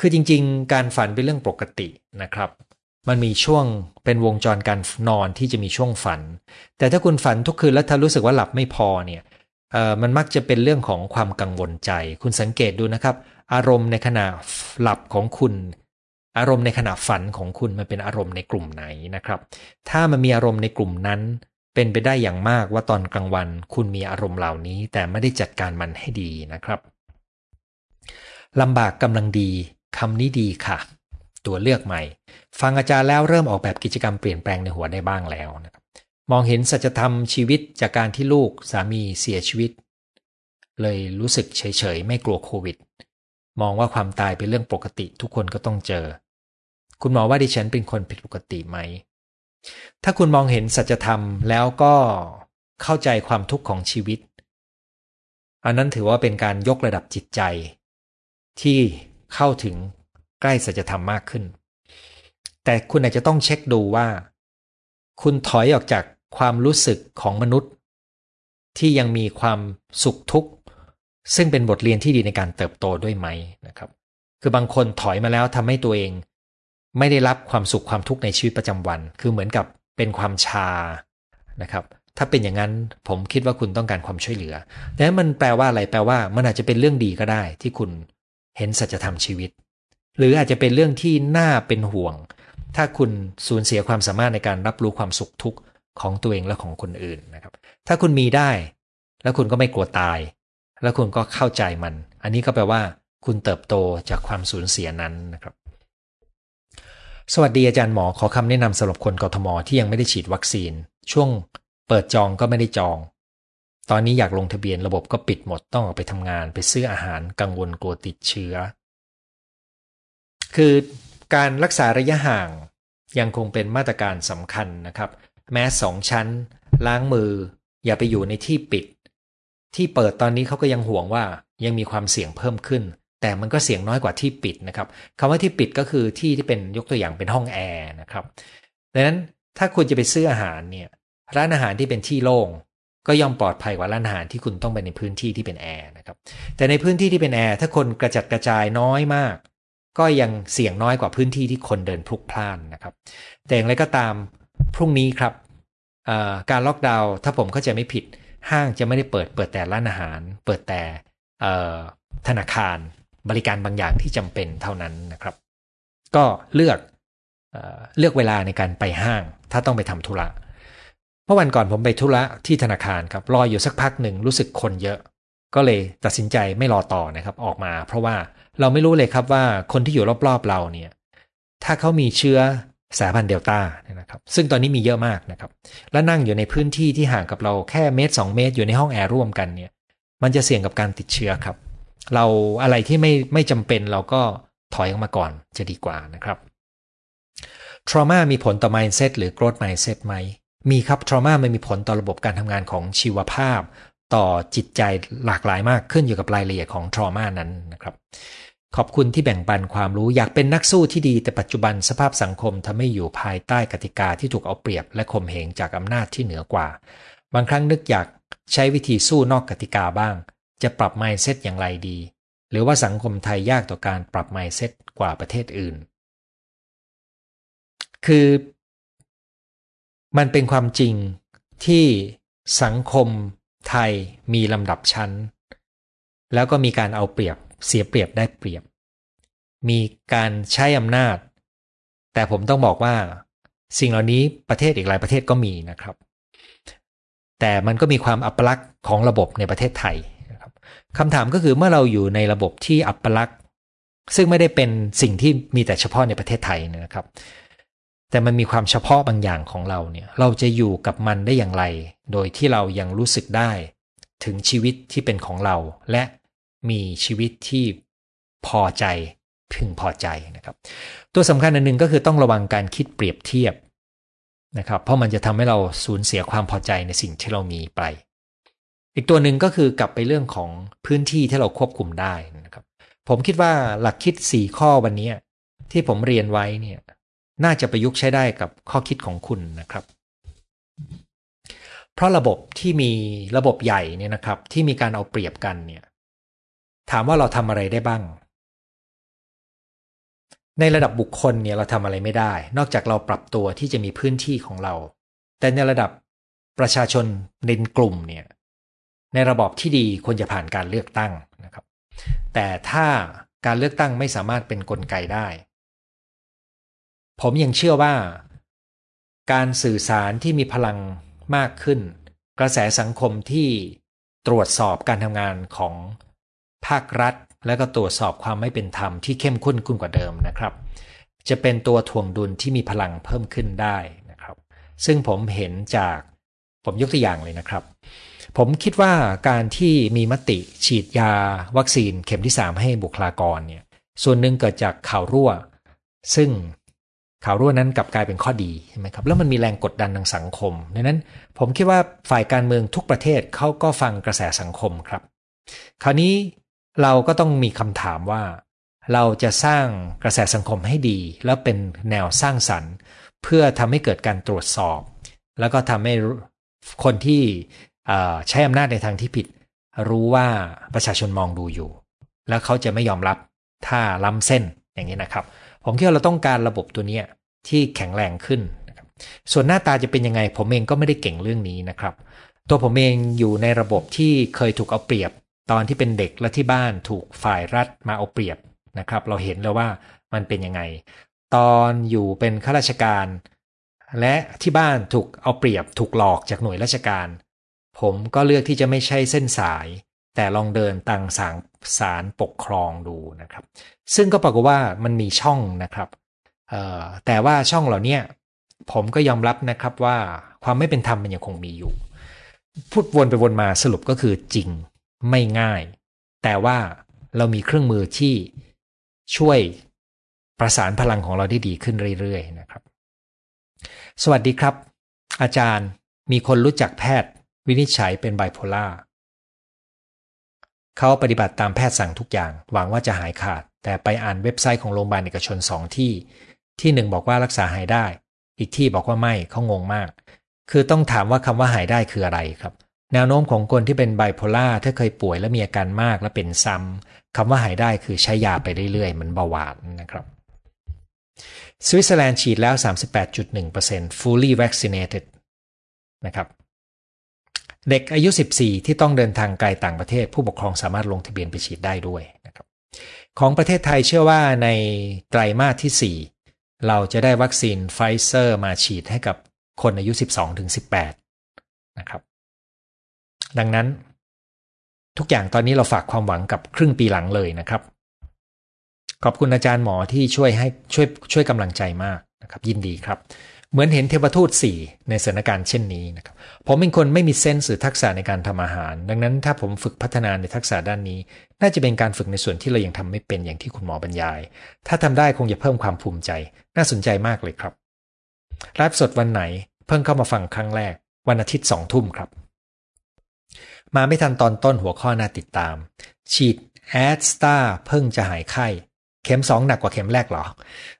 คือจริง ๆ การฝันเป็นเรื่องปกตินะครับ มันมีช่วงเป็นวงจรการนอนที่จะมีช่วงฝัน แต่ถ้าคุณฝันทุกคืนแล้วถ้ารู้สึกว่าหลับไม่พอเนี่ยมันมักจะเป็นเรื่องของความกังวลใจ คุณสังเกตดูนะครับ อารมณ์ในขณะหลับของคุณ อารมณ์ในขณะฝันของคุณมันเป็นอารมณ์ในกลุ่มไหนนะครับ ถ้ามันมีอารมณ์ในกลุ่มนั้น เป็นไปได้อย่างมากว่าตอนกลางวัน คุณมีอารมณ์เหล่านี้ แต่ไม่ได้จัดการมันให้ดีนะครับลำบากกำลังดี คำนี้ดีค่ะ ตัวเลือกใหม่ ฟังอาจารย์แล้วเริ่มออกแบบกิจกรรมเปลี่ยนแปลงในหัวได้บ้างแล้วนะครับมองเห็นสัจธรรมชีวิตจากการที่ลูกสามีเสียชีวิต เลยรู้สึกเฉยๆ ไม่กลัวโควิด มองว่าความตายเป็นเรื่องปกติทุกคนก็ต้องเจอ คุณหมอว่าดิฉันเป็นคนผิดปกติไหม ถ้าคุณมองเห็นสัจธรรมแล้วก็เข้าใจความทุกข์ของชีวิต อันนั้นถือว่าเป็นการยกระดับจิตใจ ที่ เข้าถึงใกล้สัจธรรมมากขึ้น แต่คุณอาจจะต้องเช็คดูว่า คุณถอยออกจากความรู้สึกของมนุษย์ ที่ยังมีความสุขทุกข์ ซึ่งเป็นบทเรียนที่ดีในการเติบโตด้วยไหมนะครับ คือบางคนถอยมาแล้วทำให้ตัวเอง ไม่ได้รับความสุขความทุกข์ในชีวิตประจำวัน คือเหมือนกับเป็นความชานะครับถ้าเป็นอย่างนั้นผมคิดว่าคุณต้องการความช่วยเหลือแต่มันแปลว่าอะไรแปลว่า มันอาจจะเป็นเรื่องดีก็ได้ ที่คุณ เห็นสัจธรรมชีวิต หรืออาจจะเป็นเรื่องที่น่าเป็นห่วง ถ้าคุณสูญเสียความสามารถในการรับรู้ความสุขทุกข์ของตัวเองและของคนอื่นนะครับ ถ้าคุณมีได้ แล้วคุณก็ไม่กลัวตาย แล้วคุณก็เข้าใจมัน อันนี้ก็แปลว่า คุณเติบโตจากความสูญเสียนั้นนะครับ สวัสดีอาจารย์หมอขอคำแนะนำสำหรับคนกทมที่ยังไม่ได้ฉีดวัคซีน ช่วงเปิดจองก็ไม่ได้จอง ตอนนี้อยากลงทะเบียนระบบก็ปิดหมดต้องออกไปทำงานไปซื้ออาหารกังวลกลัวติดเชื้อ คือการรักษาระยะห่างยังคงเป็นมาตรการสำคัญนะครับ แม้สองชั้น ล้างมือ อย่าไปอยู่ในที่ปิด ที่เปิดตอนนี้เขาก็ยังห่วงว่ายังมีความเสี่ยงเพิ่มขึ้น แต่มันก็เสี่ยงน้อยกว่าที่ปิดนะครับคำว่าที่ปิดก็คือที่ที่เป็นยกตัวอย่างเป็นห้องแอร์นะครับดังนั้นถ้าคุณจะไปซื้ออาหารเนี่ยร้านอาหารที่เป็นที่โล่ง ก็ย่อมปลอดภัยกว่าร้านอาหารที่คุณต้องไปในพื้นที่ที่เป็นแอร์นะครับ แต่ในพื้นที่ที่เป็นแอร์ถ้าคนกระจัดกระจายน้อยมาก ก็ยังเสี่ยงน้อยกว่าพื้นที่ที่คนเดินพลุกพล่านนะครับ แต่อย่างไรก็ตามพรุ่งนี้ครับการล็อกดาวน์ถ้าผมเข้าใจไม่ผิด ห้างจะไม่ได้เปิดเปิดแต่ร้านอาหาร เปิดแต่ธนาคารบริการบางอย่างที่จำเป็นเท่านั้นนะครับ ก็เลือกเลือกเวลาในการไปห้าง ถ้าต้องไปทำธุระ มื่อวันก่อนผมไปธุระที่ธนาคารครับรออยู่สักพักหนึ่งรู้สึกคนเยอะ ก็เลยตัดสินใจไม่รอต่อนะครับออกมา เพราะว่าเราไม่รู้เลยครับว่าคนที่อยู่รอบๆเราเนี่ยถ้าเขามีเชื้อสายพันธุ์เดลต้านะครับซึ่งตอนนี้มีเยอะมากนะครับและนั่งอยู่ในพื้นที่ที่ห่างกับเราแค่เมตร 2 เมตรอยู่ในห้องแอร์ร่วมกันเนี่ยมันจะเสี่ยงกับการติดเชื้อครับ เราอะไรที่ไม่ไม่จำเป็นเราก็ถอยออกมาก่อนจะดีกว่านะครับ trauma มีผลต่อ mindset หรือ growth mindset ไหม มีครับ trauma มันมีผลต่อระบบการทำงานของชีวภาพ ต่อจิตใจหลากหลายมากขึ้นอยู่กับรายละเอียดของ trauma นั้นนะครับ ขอบคุณที่แบ่งปันความรู้อยากเป็นนักสู้ที่ดีแต่ปัจจุบันสภาพสังคมทำให้อยู่ภายใต้กติกาที่ถูกเอาเปรียบ และข่มเหงจากอำนาจที่เหนือกว่า บางครั้งนึกอยากใช้วิธีสู้นอกกติกาบ้าง จะปรับ mindset อย่างไรดี หรือว่าสังคมไทยยากต่อการปรับ mindset กว่าประเทศอื่น คือ มันเป็นความจริงที่สังคมไทยมีลำดับชั้น แล้วก็มีการเอาเปรียบเสียเปรียบได้เปรียบ มีการใช้อำนาจ แต่ผมต้องบอกว่า สิ่งเหล่านี้ประเทศอีกหลายประเทศก็มีนะครับ แต่มันก็มีความอัปลักษณ์ของระบบในประเทศไทยนะครับคำถามก็คือเมื่อเราอยู่ในระบบที่อัปลักษณ์ซึ่งไม่ได้เป็นสิ่งที่มีแต่เฉพาะในประเทศไทยนะครับ แต่มันมีความเฉพาะบางอย่างของเราเนี่ย เราจะอยู่กับมันได้อย่างไร โดยที่เรายังรู้สึกได้ ถึงชีวิตที่เป็นของเรา และมีชีวิตที่พอใจพึงพอใจนะครับ ตัวสำคัญอันหนึ่งก็คือต้องระวังการคิดเปรียบเทียบนะครับ เพราะมันจะทำให้เราสูญเสียความพอใจในสิ่งที่เรามีไป อีกตัวหนึ่งก็คือกลับไปเรื่องของพื้นที่ที่เราควบคุมได้นะครับ ผมคิดว่าหลักคิด 4 ข้อวันนี้ที่ผมเรียนไว้เนี่ย น่าจะประยุกต์ใช้ได้กับข้อคิดของคุณนะครับ เพราะระบบที่มีระบบใหญ่เนี่ยนะครับ ที่มีการเอาเปรียบกันเนี่ย ถามว่าเราทำอะไรได้บ้าง ในระดับบุคคลเนี่ยเราทำอะไรไม่ได้ นอกจากเราปรับตัวที่จะมีพื้นที่ของเรา แต่ในระดับประชาชนในกลุ่มเนี่ย ในระบอบที่ดีควรจะผ่านการเลือกตั้งนะครับ แต่ถ้าการเลือกตั้งไม่สามารถเป็นนกลไกได้ ผมยังเชื่อว่า การสื่อสารที่มีพลังมากขึ้น กระแสสังคมที่ตรวจสอบการทำงานของภาครัฐ และก็ตรวจสอบความไม่เป็นธรรมที่เข้มข้นขึ้นกว่าเดิมนะครับ จะเป็นตัวถ่วงดุลที่มีพลังเพิ่มขึ้นได้นะครับ ซึ่งผมเห็นจากผมยกตัวอย่างเลยนะครับ ผมคิดว่าการที่มีมติฉีดยาวัคซีนเข็มที่ 3 ให้บุคลากรเนี่ยส่วนหนึ่งเกิดจากข่าวรั่ว ซึ่ง ข่าวรั่วนั้นกลับกลายเป็นข้อดีใช่ไหมครับแล้วมันมีแรงกดดันทางสังคมดังนั้นผมคิดว่าฝ่ายการเมืองทุกประเทศเขาก็ฟังกระแสสังคมครับ คราวนี้เราก็ต้องมีคำถามว่า เราจะสร้างกระแสสังคมให้ดี แล้วเป็นแนวสร้างสรรค์ เพื่อทำให้เกิดการตรวจสอบ แล้วก็ทำให้คนที่ใช้อำนาจในทางที่ผิด รู้ว่าประชาชนมองดูอยู่ แล้วเขาจะไม่ยอมรับถ้าล้ำเส้นอย่างนี้นะครับ ผมคิดว่าเราต้องการระบบตัวนี้ที่แข็งแรงขึ้นนะครับส่วนหน้าตาจะเป็นยังไง ผมเองก็ไม่ได้เก่งเรื่องนี้นะครับ ตัวผมเองอยู่ในระบบที่เคยถูกเอาเปรียบ ตอนที่เป็นเด็กและที่บ้านถูกฝ่ายรัฐมาเอาเปรียบนะครับ เราเห็นแล้วว่ามันเป็นยังไง ตอนอยู่เป็นข้าราชการ และที่บ้านถูกเอาเปรียบถูกหลอกจากหน่วยราชการ ผมก็เลือกที่จะไม่ใช่เส้นสาย แต่ลองเดินตังสางสารปกครองดูนะครับ ซึ่งก็ปรากฏว่ามันมีช่องนะครับแต่ว่าช่องเหล่านี้ผมก็ยอมรับนะครับว่าความไม่เป็นธรรมมันยังคงมีอยู่ พูดวนไปวนมาสรุปก็คือจริงไม่ง่าย แต่ว่าเรามีเครื่องมือที่ช่วยประสานพลังของเราได้ดีขึ้นเรื่อยๆนะครับ สวัสดีครับ อาจารย์มีคนรู้จักแพทย์ วินิจฉัยเป็นไบโพล่า เขาปฏิบัติตามแพทย์สั่งทุกอย่าง หวังว่าจะหายขาด แต่ไปอ่านเว็บไซต์ของโรงพยาบาลเอกชนสองที่ ที่หนึ่งบอกว่ารักษาหายได้ อีกที่บอกว่าไม่เขางงมาก คือต้องถามว่าคำว่าหายได้คืออะไรครับ แนวโน้มของคนที่เป็นไบโพล่าถ้าเคยป่วยและมีอาการมากและเป็นซ้ำคำว่าหายได้คือใช้ยาไปเรื่อยๆเหมือนเบาหวานนะครับสวิตเซอร์แลนด์ฉีดแล้ว 38.1% fully vaccinated นะครับ เด็กอายุ 14 ที่ต้องเดินทางไกลต่างประเทศ ผู้ปกครองสามารถลงทะเบียนไปฉีดได้ด้วยนะครับของประเทศไทยเชื่อว่าในไตรมาสที่ 4 เราจะได้วัคซีนไฟเซอร์มาฉีดให้กับคนอายุ 12-18 นะครับ ดังนั้น ทุกอย่างตอนนี้เราฝากความหวังกับครึ่งปีหลังเลยนะครับ ขอบคุณอาจารย์หมอที่ช่วยให้ช่วยช่วยกำลังใจมากนะครับ ยินดีครับ เหมือนเห็นเทวทูตสี่ในสถานการณ์เช่นนี้นะครับผมเป็นคนไม่มี sense หรือทักษะในการทำอาหาร ดังนั้นถ้าผมฝึกพัฒนาในทักษะด้านนี้ น่าจะเป็นการฝึกในส่วนที่เรายังทำไม่เป็นอย่างที่คุณหมอบรรยาย ถ้าทำได้คงจะเพิ่มความภูมิใจ น่าสนใจมากเลยครับไลฟ์สดวันไหน เพิ่งเข้ามาฟังครั้งแรก วันอาทิตย์สองทุ่มครับ มาไม่ทันตอนต้นหัวข้อน่าติดตาม ฉีดแอดสตาเพิ่งจะหายไข้ เข็ม2หนักกว่าเข็มแรกหรอ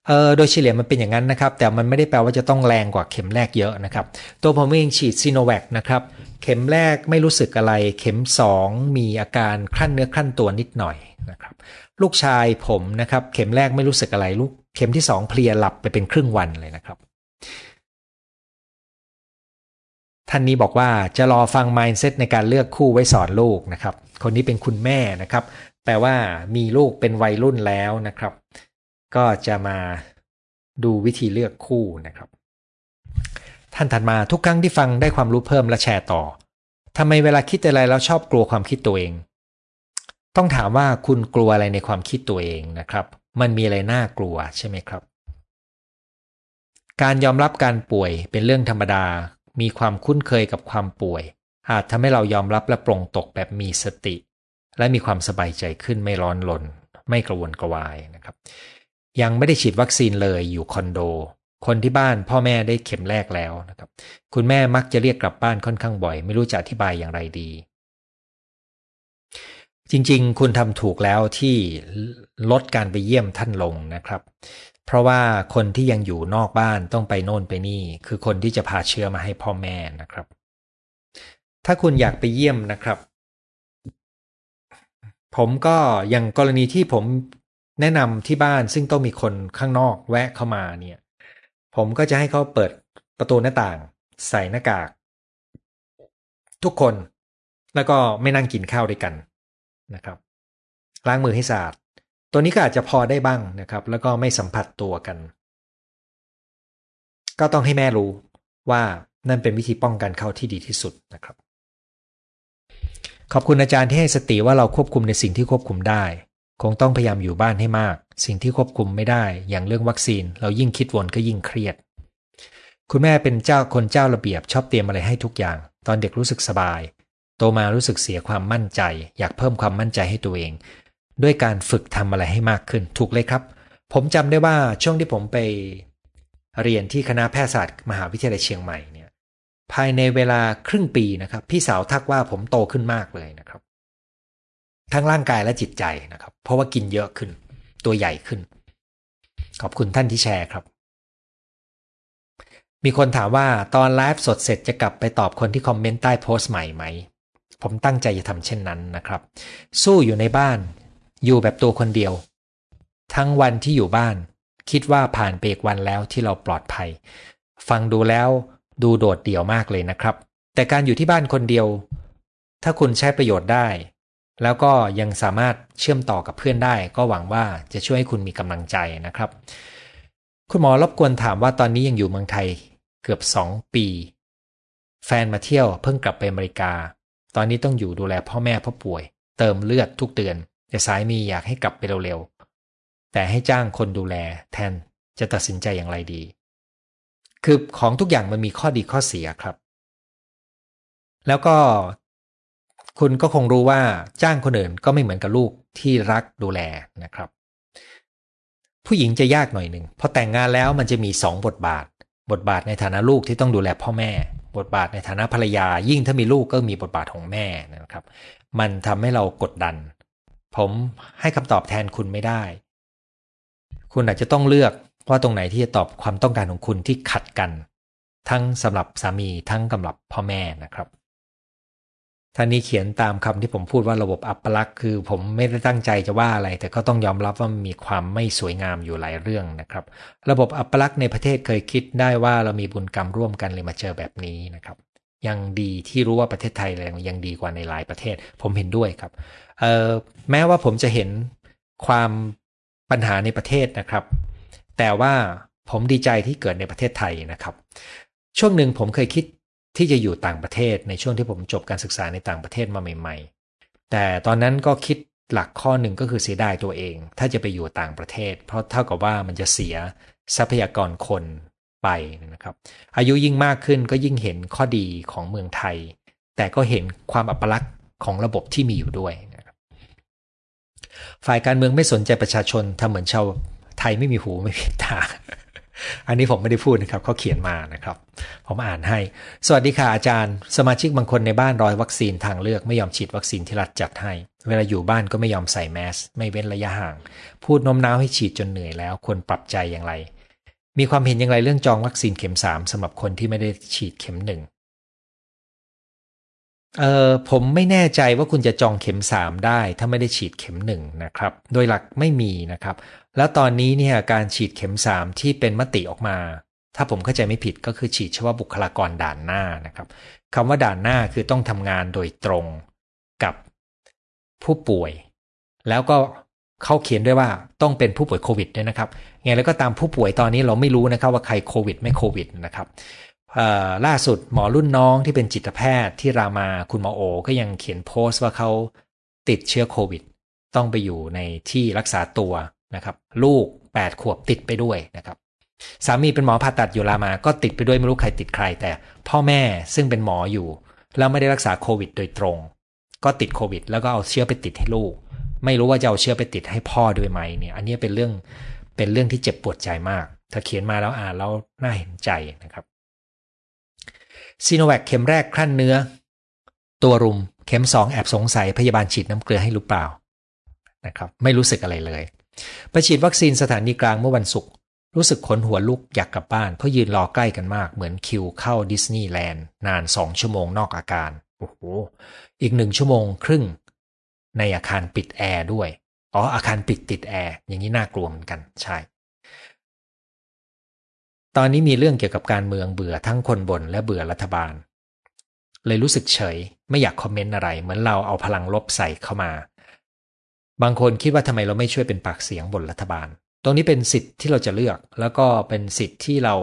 เออโดยเฉลี่ยมันเป็นอย่างนั้นนะครับ แต่มันไม่ได้แปลว่าจะต้องแรงกว่าเข็มแรกเยอะนะครับ ตัวผมเองฉีดซีโนแวคนะครับ เข็มแรกไม่รู้สึกอะไร เข็ม2มีอาการคลั่นเนื้อคลั่นตัวนิดหน่อยนะครับ ลูกชายผมนะครับ เข็มแรกไม่รู้สึกอะไร ลูกเข็มที่2เพลียหลับไปเป็นครึ่งวันเลยนะครับ ท่านนี้บอกว่าจะรอฟัง mindset ในการเลือกคู่ไว้สอนลูกนะครับ คนนี้เป็นคุณแม่นะครับ แปลว่ามีลูกเป็นวัยรุ่นแล้วนะครับ ก็จะมาดูวิธีเลือกคู่นะครับ ท่านถัดมาทุกครั้งที่ฟังได้ความรู้เพิ่มและแชร์ต่อทำไมเวลาคิดอะไรแล้วชอบกลัวความคิดตัวเอง ต้องถามว่าคุณกลัวอะไรในความคิดตัวเองนะครับ มันมีอะไรน่ากลัวใช่ไหมครับ การยอมรับการป่วยเป็นเรื่องธรรมดา มีความคุ้นเคยกับความป่วย อาจทำให้เรายอมรับและปรงตกแบบมีสติ และมีความสบายใจขึ้นไม่ร้อนลนไม่กระวนกระวายนะครับ ยังไม่ได้ฉีดวัคซีนเลยอยู่คอนโด คนที่บ้านพ่อแม่ได้เข็มแรกแล้วนะครับ คุณแม่มักจะเรียกกลับบ้านค่อนข้างบ่อย ไม่รู้จะอธิบายอย่างไรดี จริง ๆ คุณทำถูกแล้วที่ลดการไปเยี่ยมท่านลงนะครับ เพราะว่าคนที่ยังอยู่นอกบ้านต้องไปโน่นไปนี่ คือคนที่จะพาเชื้อมาให้พ่อแม่นะครับ ถ้าคุณอยากไปเยี่ยมนะครับ ผมก็อย่างกรณีที่ผมแนะนำที่บ้านซึ่งต้องมีคนข้างนอกแวะเข้ามาเนี่ย ผมก็จะให้เขาเปิดประตูหน้าต่าง ใส่หน้ากาก ทุกคน แล้วก็ไม่นั่งกินข้าวด้วยกันนะครับ ล้างมือให้สะอาด ตัวนี้ก็อาจจะพอได้บ้างนะครับ แล้วก็ไม่สัมผัสตัวกัน ก็ต้องให้แม่รู้ว่านั่นเป็นวิธีป้องกันเขาที่ดีที่สุดนะครับ ขอบคุณอาจารย์ที่ให้สติว่าเราควบคุมในสิ่งที่ควบคุมได้ คงต้องพยายามอยู่บ้านให้มาก สิ่งที่ควบคุมไม่ได้ อย่างเรื่องวัคซีน เรายิ่งคิดวนก็ยิ่งเครียด คุณแม่เป็นเจ้าคนเจ้าระเบียบชอบเตรียมอะไรให้ทุกอย่าง ตอนเด็กรู้สึกสบาย โตมารู้สึกเสียความมั่นใจ อยากเพิ่มความมั่นใจให้ตัวเอง ด้วยการฝึกทำอะไรให้มากขึ้น ถูกเลยครับ ผมจำได้ว่าช่วงที่ผมไป เรียนที่คณะแพทยศาสตร์มหาวิทยาลัยเชียงใหม่เนี่ย ภายในเวลาครึ่งปีนะครับ พี่สาวทักว่าผมโตขึ้นมากเลยนะครับ ทั้งร่างกายและจิตใจนะครับ เพราะว่ากินเยอะขึ้น ตัวใหญ่ขึ้น ขอบคุณท่านที่แชร์ครับ มีคนถามว่าตอนไลฟ์สดเสร็จจะกลับไปตอบคนที่คอมเมนต์ใต้โพสต์ใหม่ไหม ผมตั้งใจจะทำเช่นนั้นนะครับ สู้อยู่ในบ้าน อยู่แบบตัวคนเดียว ทั้งวันที่อยู่บ้าน คิดว่าผ่านไปอีกวันแล้วที่เราปลอดภัย ฟังดูแล้ว ดูโดดเดี่ยวมากเลยนะครับ แต่การอยู่ที่บ้านคนเดียว ถ้าคุณใช้ประโยชน์ได้ แล้วก็ยังสามารถเชื่อมต่อกับเพื่อนได้ ก็หวังว่าจะช่วยให้คุณมีกำลังใจนะครับ คุณหมอรบกวนถามว่าตอนนี้ยังอยู่เมืองไทยเกือบสองปี แฟนมาเที่ยวเพิ่งกลับไปอเมริกา ตอนนี้ต้องอยู่ดูแลพ่อแม่พ่อป่วย เติมเลือดทุกเดือนแต่สายมีอยากให้กลับไปเร็วๆแต่ให้จ้างคนดูแลแทนจะตัดสินใจอย่างไรดี คือของทุกอย่างมันมีข้อดีข้อเสียครับ แล้วก็คุณก็คงรู้ว่าจ้างคนอื่นก็ไม่เหมือนกับลูกที่รักดูแลนะครับ ผู้หญิงจะยากหน่อยหนึ่งพอแต่งงานแล้วมันจะมีสองบทบาท บทบาทในฐานะลูกที่ต้องดูแลพ่อแม่ บทบาทในฐานะภรรยา ยิ่งถ้ามีลูกก็มีบทบาทของแม่นะครับ มันทำให้เรากดดัน ผมให้คำตอบแทนคุณไม่ได้ คุณอาจจะต้องเลือก ว่าตรงไหนที่จะตอบความต้องการของคุณที่ขัดกัน ทั้งสำหรับสามีทั้งสำหรับพ่อแม่นะครับท่านนี้เขียนตามคำที่ผมพูดว่าระบบอัปลักษณ์คือผมไม่ได้ตั้งใจจะว่าอะไร แต่ก็ต้องยอมรับว่ามีความไม่สวยงามอยู่หลายเรื่องนะครับ ระบบอัปลักษณ์ในประเทศเคยคิดได้ว่าเรามีบุญกรรมร่วมกันเลยมาเจอแบบนี้นะครับ ยังดีที่รู้ว่าประเทศไทยยังดีกว่าในหลายประเทศ ผมเห็นด้วยครับแม้ว่าผมจะเห็นความปัญหาในประเทศนะครับ แต่ว่าผมดีใจที่เกิดในประเทศไทยนะครับ ช่วงหนึ่งผมเคยคิดที่จะอยู่ต่างประเทศในช่วงที่ผมจบการศึกษาในต่างประเทศมาใหม่ ๆ แต่ตอนนั้นก็คิดหลักข้อหนึ่งก็คือเสียดายตัวเอง ถ้าจะไปอยู่ต่างประเทศ เพราะเท่ากับว่ามันจะเสียทรัพยากรคนไปนะครับ อายุยิ่งมากขึ้นก็ยิ่งเห็นข้อดีของเมืองไทย แต่ก็เห็นความอัปลักษณ์ของระบบที่มีอยู่ด้วยนะครับฝ่ายการเมืองไม่สนใจประชาชนทำเหมือนชาว ไทยไม่มีหูไม่มีตา อันนี้ผมไม่ได้พูดนะครับเขาเขียนมานะครับ ผมอ่านให้ สวัสดีค่ะอาจารย์ สมาชิกบางคนในบ้านรอยวัคซีนทางเลือกไม่ยอมฉีดวัคซีนที่รัฐจัดให้ เวลาอยู่บ้านก็ไม่ยอมใส่แมส ไม่เว้นระยะห่าง พูดน้มน้าวให้ฉีดจนเหนื่อยแล้วควรปรับใจอย่างไร มีความเห็นอย่างไรเรื่องจองวัคซีนเข็มสามสำหรับคนที่ไม่ได้ฉีดเข็มหนึ่งเออผมไม่แน่ใจว่าคุณจะจองเข็มสามได้ ถ้าไม่ได้ฉีดเข็มหนึ่งนะครับ โดยหลักไม่มีนะครับ แล้วตอนนี้เนี่ยการฉีดเข็มสามที่เป็นมติออกมา ถ้าผมเข้าใจไม่ผิดก็คือฉีดเฉพาะบุคลากรด่านหน้านะครับคำว่าด่านหน้าคือต้องทำงานโดยตรงกับผู้ป่วย แล้วก็เขาเขียนด้วยว่าต้องเป็นผู้ป่วยโควิดด้วยนะครับไงแล้วก็ตามผู้ป่วยตอนนี้เราไม่รู้นะครับว่าใครโควิดไม่โควิดนะครับล่าสุดหมอรุ่นน้องที่เป็นจิตแพทย์ที่รามาคุณหมอโอ ก็ยังเขียนโพสต์ว่าเขาติดเชื้อโควิด ต้องไปอยู่ในที่รักษาตัว นะครับลูก 8 ขวบติดไปด้วยนะครับสามีเป็นหมอผ่าตัดอยู่รามาก็ติดไปด้วยไม่รู้ใครติดใคร แต่พ่อแม่ซึ่งเป็นหมออยู่ แล้วไม่ได้รักษาโควิด โดยตรง ก็ติดโควิด แล้วก็เอาเชื้อไปติดให้ลูก ไม่รู้ว่าจะเอาเชื้อไปติดให้พ่อด้วยไหมเนี่ย อันนี้เป็นเรื่องเป็นเรื่องที่เจ็บปวดใจมาก ถ้าเขียนมาแล้วอ่านแล้วน่าเห็นใจนะครับซีโนแวคเข็มแรกคลั่นเนื้อ ตัวรุมเข็มสองแอบสงสัยพยาบาลฉีดน้ำเกลือให้หรือเปล่านะครับ ไม่รู้สึกอะไรเลย ไปฉีดวัคซีนสถานีกลางเมื่อวันศุกร์รู้สึกขนหัวลุกอยากกลับบ้าน เพราะยืนรอใกล้กันมากเหมือนคิวเข้าดิสนีย์แลนด์นานสองชั่วโมงนอกอาคารโอ้โหอีกหนึ่งชั่วโมงครึ่ง ในอาคารปิดแอร์ด้วยอ๋ออาคารปิดติดแอร์อย่างนี้น่ากลัวเหมือนกันใช่ตอนนี้มีเรื่องเกี่ยวกับการเมืองเบื่อทั้งคนบ่นและเบื่อรัฐบาล เลยรู้สึกเฉย ไม่อยากคอมเมนต์อะไร เหมือนเราเอาพลังลบใส่เข้ามา บางคนคิดว่าทำไมเราไม่ช่วยเป็นปากเสียงบนรัฐบาล ตรงนี้เป็นสิทธิ์ที่เราจะเลือก แล้วก็เป็นสิทธิ์ที่เรา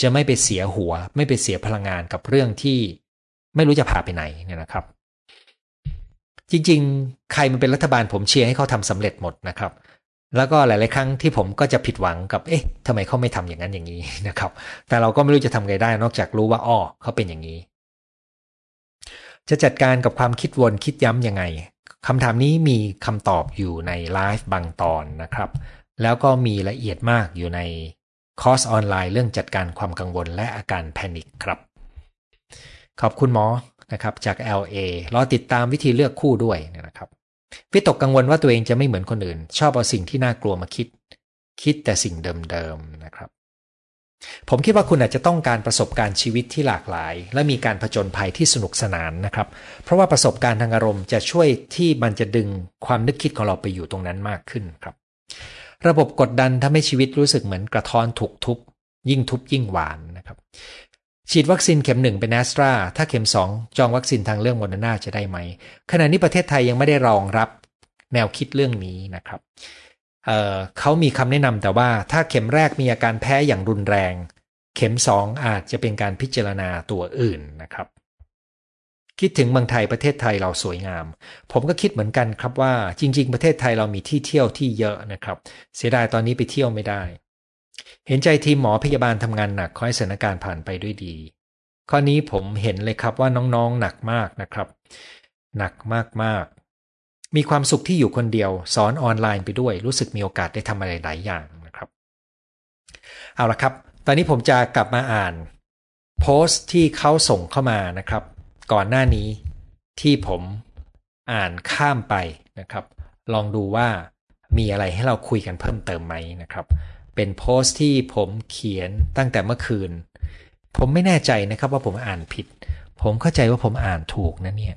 จะไม่ไปเสียหัว ไม่ไปเสียพลังงานกับเรื่องที่ไม่รู้จะพาไปไหนเนี่ยนะครับ จริงๆ ใครมันเป็นรัฐบาลผมเชียร์ให้เขาทำสำเร็จหมดนะครับ แล้วก็หลาย ๆ ครั้งที่ผมก็จะผิดหวังกับเอ๊ะทำไมเขาไม่ทำอย่างนั้นอย่างนี้นะครับ แต่เราก็ไม่รู้จะทำไงได้ นอกจากรู้ว่าอ้อเขาเป็นอย่างนี้ จะจัดการกับความคิดวนคิดย้ำยังไง คำถามนี้มีคำตอบอยู่ในไลฟ์บางตอนนะครับ แล้วก็มีละเอียดมากอยู่ในคอร์สออนไลน์เรื่องจัดการความกังวลและอาการแพนิคครับ ขอบคุณหมอนะครับจาก LA รอติดตามวิธีเลือกคู่ด้วยนะครับวิตกกังวลว่าตัวเองจะไม่เหมือนคนอื่น ชอบเอาสิ่งที่น่ากลัวมาคิด คิดแต่สิ่งเดิมๆนะครับ ผมคิดว่าคุณอาจจะต้องการประสบการณ์ชีวิตที่หลากหลาย และมีการผจญภัยที่สนุกสนานนะครับ เพราะว่าประสบการณ์ทางอารมณ์จะช่วยที่มันจะดึงความนึกคิดของเราไปอยู่ตรงนั้นมากขึ้นครับ ระบบกดดันทำให้ชีวิตรู้สึกเหมือนกระท้อนถูกทุบยิ่งทุบยิ่งหวานนะครับ ฉีดวัคซีนเข็มหนึ่งเป็นแอสตราถ้าเข็มสองจองวัคซีนทางเลือกโมเดอร์นาจะได้ไหมขณะนี้ประเทศไทยยังไม่ได้รองรับแนวคิดเรื่องนี้นะครับ เเขามีคำแนะนำแต่ว่าถ้าเข็มแรกมีอาการแพ้อย่างรุนแรง เข็มสองอาจจะเป็นการพิจารณาตัวอื่นนะครับ คิดถึงเมืองไทยประเทศไทยเราสวยงาม ผมก็คิดเหมือนกันครับว่า จริง ๆ ประเทศไทยเรามีที่เที่ยวที่เยอะนะครับ เสียดายตอนนี้ไปเที่ยวไม่ได้ เห็นใจทีมหมอพยาบาลทำงานหนักขอให้สถานการณ์ผ่านไปด้วยดี ข้อนี้ผมเห็นเลยครับว่าน้องๆหนักมากนะครับ หนักมาก มีความสุขที่อยู่คนเดียว สอนออนไลน์ไปด้วย รู้สึกมีโอกาสได้ทำอะไรหลายอย่างนะครับ เอาละครับ ตอนนี้ผมจะกลับมาอ่าน โพสต์ที่เขาส่งเข้ามานะครับ ก่อนหน้านี้ที่ผมอ่านข้ามไปนะครับ ลองดูว่ามีอะไรให้เราคุยกันเพิ่มเติมไหมนะครับ เป็นโพสต์ที่ผมเขียนตั้งแต่เมื่อคืน ผมไม่แน่ใจนะครับว่าผมอ่านผิด ผมเข้าใจว่าผมอ่านถูกนะเนี่ย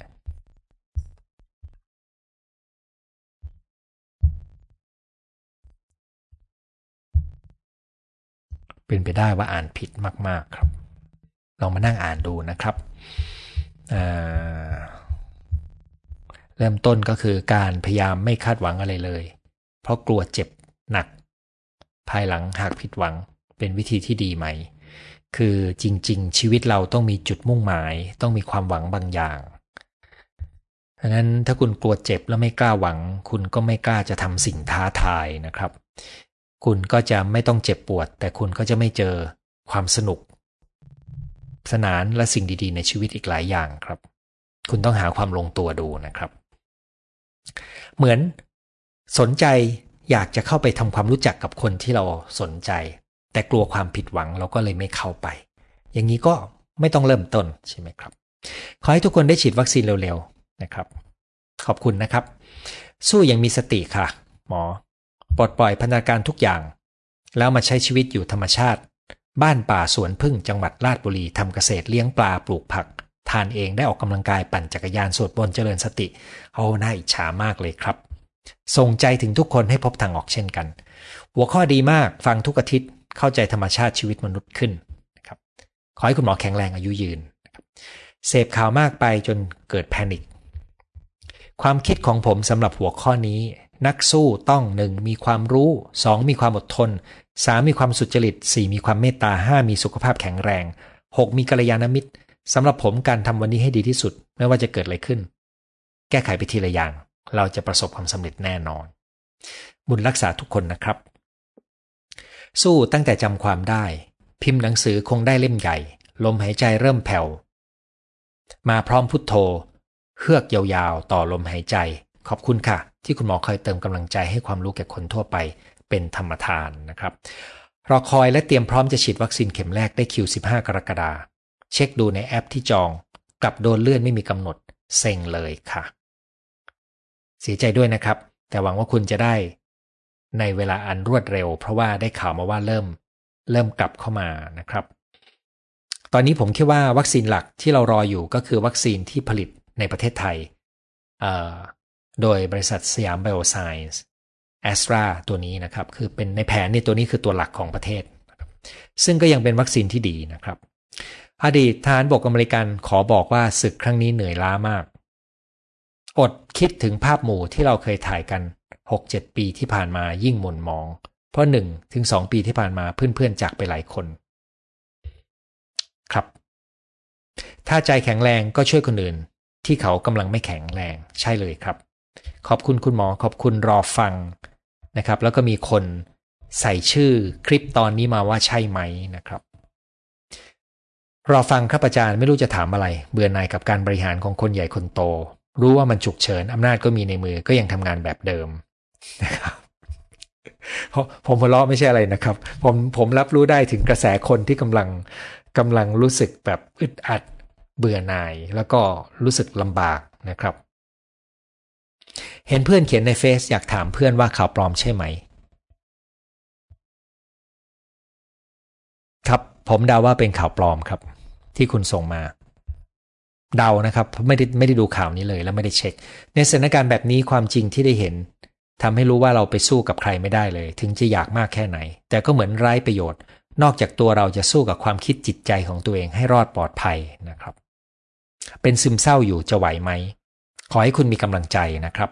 เป็นไปได้ว่าอ่านผิดมาก ๆครับ ลองมานั่งอ่านดูนะครับ เริ่มต้นก็คือการพยายามไม่คาดหวังอะไรเลย เพราะกลัวเจ็บหนัก ภายหลังหากผิดหวังเป็นวิธีที่ดีไหม คือจริง ๆ ชีวิตเราต้องมีจุดมุ่งหมาย ต้องมีความหวังบางอย่างดังนั้นถ้าคุณกลัวเจ็บแล้วไม่กล้าหวัง คุณก็ไม่กล้าจะทำสิ่งท้าทายนะครับ คุณก็จะไม่ต้องเจ็บปวด แต่คุณก็จะไม่เจอความสนุก สนานและสิ่งดีๆ ในชีวิตอีกหลายอย่างครับ คุณต้องหาความลงตัวดูนะครับ เหมือนสนใจอยากจะเข้าไปทำความรู้จักกับคนที่เราสนใจ แต่กลัวความผิดหวังเราก็เลยไม่เข้าไป อย่างนี้ก็ไม่ต้องเริ่มต้นใช่ไหมครับ ขอให้ทุกคนได้ฉีดวัคซีนเร็วๆนะครับ ขอบคุณนะครับ สู้อย่างมีสติค่ะ หมอ ปลดปล่อยพันธการทุกอย่าง แล้วมาใช้ชีวิตอยู่ธรรมชาติ บ้านป่าสวนพึ่งจังหวัดราชบุรีทำเกษตรเลี้ยงปลาปลูกผัก ทานเองได้ออกกำลังกายปั่นจักรยานสวดบนเจริญสติโอ้น่าอิจฉามากเลยครับส่งใจถึงทุกคนให้พบทางออกเช่นกัน หัวข้อดีมากฟังทุกอาทิตย์เข้าใจธรรมชาติชีวิตมนุษย์ขึ้นนะครับขอให้คุณหมอแข็งแรงอายุยืนเสพข่าวมากไปจนเกิดแพนิคความคิดของผมสำหรับหัวข้อนี้ นักสู้ต้อง 1. มีความรู้ 2. มีความอดทน 3. มีความสุจริต 4. มีความเมตตา 5. มีสุขภาพแข็งแรง 6. มีกัลยาณมิตรสำหรับผมการทำวันนี้ให้ดีที่สุด ไม่ว่าจะเกิดอะไรขึ้น แก้ไขไปทีละอย่าง เราจะประสบความสำเร็จแน่นอน บุญรักษาทุกคนนะครับ สู้ตั้งแต่จำความได้ พิมพ์หนังสือคงได้เล่มใหญ่ ลมหายใจเริ่มแผ่ว มาพร้อมพุทโธเฮือกยาวๆ ต่อลมหายใจ ขอบคุณค่ะ ที่คุณหมอคอยเติมกำลังใจให้ความรู้แก่คนทั่วไปเป็นธรรมทานนะครับรอคอยและเตรียมพร้อมจะฉีดวัคซีนเข็มแรกได้คิว 15 กรกฎาคมเช็คดูในแอปที่จอง กลับโดนเลื่อนไม่มีกำหนดเซ็งเลยค่ะ เสียใจด้วยนะครับ แต่หวังว่าคุณจะได้ ในเวลาอันรวดเร็ว เพราะว่าได้ข่าวมาว่าเริ่ม เริ่มกลับเข้ามานะครับ ตอนนี้ผมคิดว่าวัคซีนหลักที่เรารออยู่ก็คือวัคซีนที่ผลิตในประเทศไทย โดยบริษัทสยามไบโอไซน์แอสตราตัวนี้นะครับ คือเป็นในแผนนี่ตัวนี้คือตัวหลักของประเทศ ซึ่งก็ยังเป็นวัคซีนที่ดีนะครับ อดีตทหารบกอเมริกันขอบอกว่าศึกครั้งนี้เหนื่อยล้ามาก อดคิดถึงภาพหมู่ที่เราเคยถ่ายกัน 6-7 ปีที่ผ่านมายิ่งหม่นมอง เพราะ1ถึง2ปีที่ผ่านมาเพื่อนๆจากไปหลายคน ครับ ถ้าใจแข็งแรงก็ช่วยคนอื่นที่เขากำลังไม่แข็งแรงใช่เลยครับ ขอบคุณคุณหมอขอบคุณรอฟังนะครับ แล้วก็มีคนใส่ชื่อคลิปตอนนี้มาว่าใช่ไหมนะครับ รอฟังครับอาจารย์ไม่รู้จะถามอะไร เบื่อหน่ายกับการบริหารของคนใหญ่คนโต รู้ว่ามันฉุกเฉินอำนาจก็มีในมือก็ยังทำงานแบบเดิมนะครับผมหัวเราะไม่ใช่อะไรนะครับ ผมผมรับรู้ได้ถึงกระแสคนที่กำลังกำลังรู้สึกแบบอึดอัดเบื่อหน่าย แล้วก็รู้สึกลำบากนะครับ เห็นเพื่อนเขียนในเฟซอยากถามเพื่อนว่าข่าวปลอมใช่ไหม ครับผมเดาว่าเป็นข่าวปลอมครับ ที่คุณส่งมา เดานะครับไม่ได้ไม่ได้ดูข่าวนี้เลยแล้วไม่ได้เช็ค ในสถานการณ์แบบนี้ความจริงที่ได้เห็นทำให้รู้ว่าเราไปสู้กับใครไม่ได้เลย ถึงจะอยากมากแค่ไหน แต่ก็เหมือนไร้ประโยชน์ นอกจากตัวเราจะสู้กับความคิดจิตใจของตัวเองให้รอดปลอดภัยนะครับ เป็นซึมเศร้าอยู่จะไหวไหม ขอให้คุณมีกำลังใจนะครับ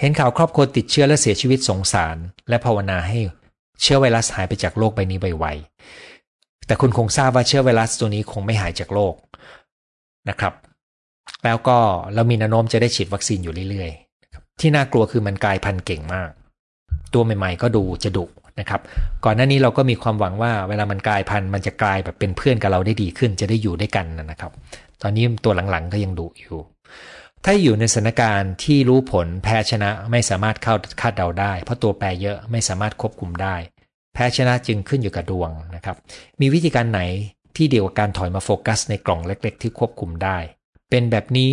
เห็นข่าวครอบครัวติดเชื้อและเสียชีวิตสงสาร และภาวนาให้เชื้อไวรัสหายไปจากโลกใบนี้ไวๆแต่คุณคงทราบว่าเชื้อไวรัสตัวนี้คงไม่หายจากโลกนะครับ แล้วก็เรามีแนวโน้มจะได้ฉีดวัคซีนอยู่เรื่อยๆ ที่น่ากลัวคือมันกลายพันธุ์เก่งมาก ตัวใหม่ๆ ก็ดูจะดุนะครับ ก่อนหน้านี้เราก็มีความหวังว่า เวลามันกลายพันธุ์มันจะกลายแบบเป็นเพื่อนกับเราได้ดีขึ้น จะได้อยู่ด้วยกันนะครับ ตอนนี้ตัวหลังๆก็ยังดุอยู่ ถ้าอยู่ในสถานการณ์ที่รู้ผลแพ้ชนะไม่สามารถเข้าคาดเดาได้ เพราะตัวแปรเยอะไม่สามารถควบคุมได้ แพ้ชนะจึงขึ้นอยู่กับดวงนะครับ มีวิธีการไหนที่เดียวกับการถอยมาโฟกัส ในกล่องเล็ก ๆ ที่ควบคุมได้ เป็นแบบนี้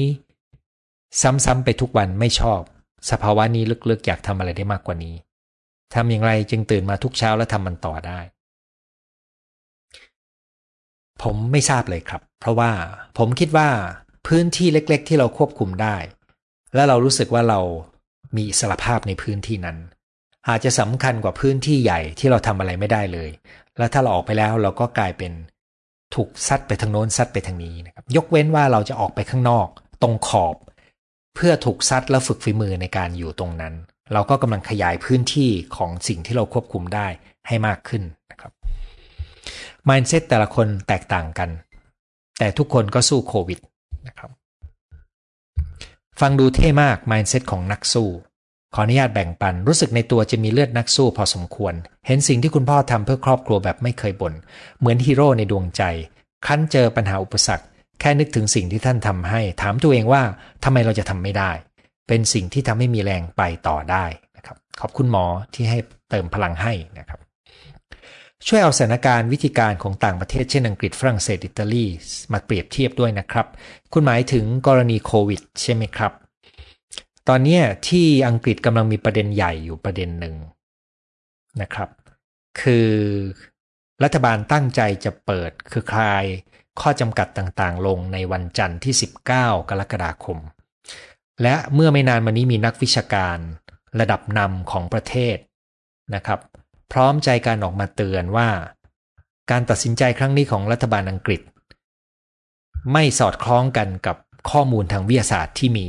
ซ้ำๆไปทุกวันไม่ชอบ สภาวะนี้ลึกๆ อยากทำอะไรได้มากกว่านี้ทำอย่างไรจึงตื่นมาทุกเช้าแล้วทำมันต่อได้ ผมไม่ทราบเลยครับ เพราะว่าผมคิดว่า พื้นที่เล็ก ๆ ที่เราควบคุมได้ และเรารู้สึกว่าเรามีอิสรภาพในพื้นที่นั้น อาจจะสำคัญกว่าพื้นที่ใหญ่ที่เราทำอะไรไม่ได้เลย แล้วถ้าเราออกไปแล้วเราก็กลายเป็นถูกซัดไปทางโน้นซัดไปทางนี้นะครับยกเว้นว่าเราจะออกไปข้างนอก ตรงขอบ เพื่อถูกซัดแล้วฝึกฝีมือในการอยู่ตรงนั้น เราก็กำลังขยายพื้นที่ของสิ่งที่เราควบคุมได้ให้มากขึ้นนะครับ mindset แต่ละคนแตกต่างกัน แต่ทุกคนก็สู้โควิด นะครับ ฟังดูเท่มาก mindset ของนักสู้ ขออนุญาตแบ่งปัน รู้สึกในตัวจะมีเลือดนักสู้พอสมควร เห็นสิ่งที่คุณพ่อทำเพื่อครอบครัวแบบไม่เคยบน่น เหมือนฮีโร่ในดวงใจ คั้นเจอปัญหาอุปสรรค แค่นึกถึงสิ่งที่ท่านทำให้ ถามตัวเองว่าทำไมเราจะทำไม่ได้ เป็นสิ่งที่ทำให้มีแรงไปต่อได้นะครับ ขอบคุณหมอที่ให้เติมพลังให้นะครับ ช่วยเอาสถานการณ์วิธีการของต่างประเทศเช่นอังกฤษฝรั่งเศสอิตาลีมาเปรียบเทียบด้วยนะครับ คุณหมายถึงกรณีโควิด ใช่ไหมครับ ตอนนี้ที่อังกฤษกำลังมีประเด็นใหญ่อยู่ประเด็นหนึ่งนะครับ คือรัฐบาลตั้งใจจะเปิดคือคลายข้อจำกัดต่างๆ ลงในวันจันทร์ที่ 19 กรกฎาคม และเมื่อไม่นานมานี้มีนักวิชาการระดับนำของประเทศนะครับ พร้อมใจการออกมาเตือนว่า การตัดสินใจครั้งนี้ของรัฐบาลอังกฤษ ไม่สอดคล้องกันกับข้อมูลทางวิทยาศาสตร์ที่มี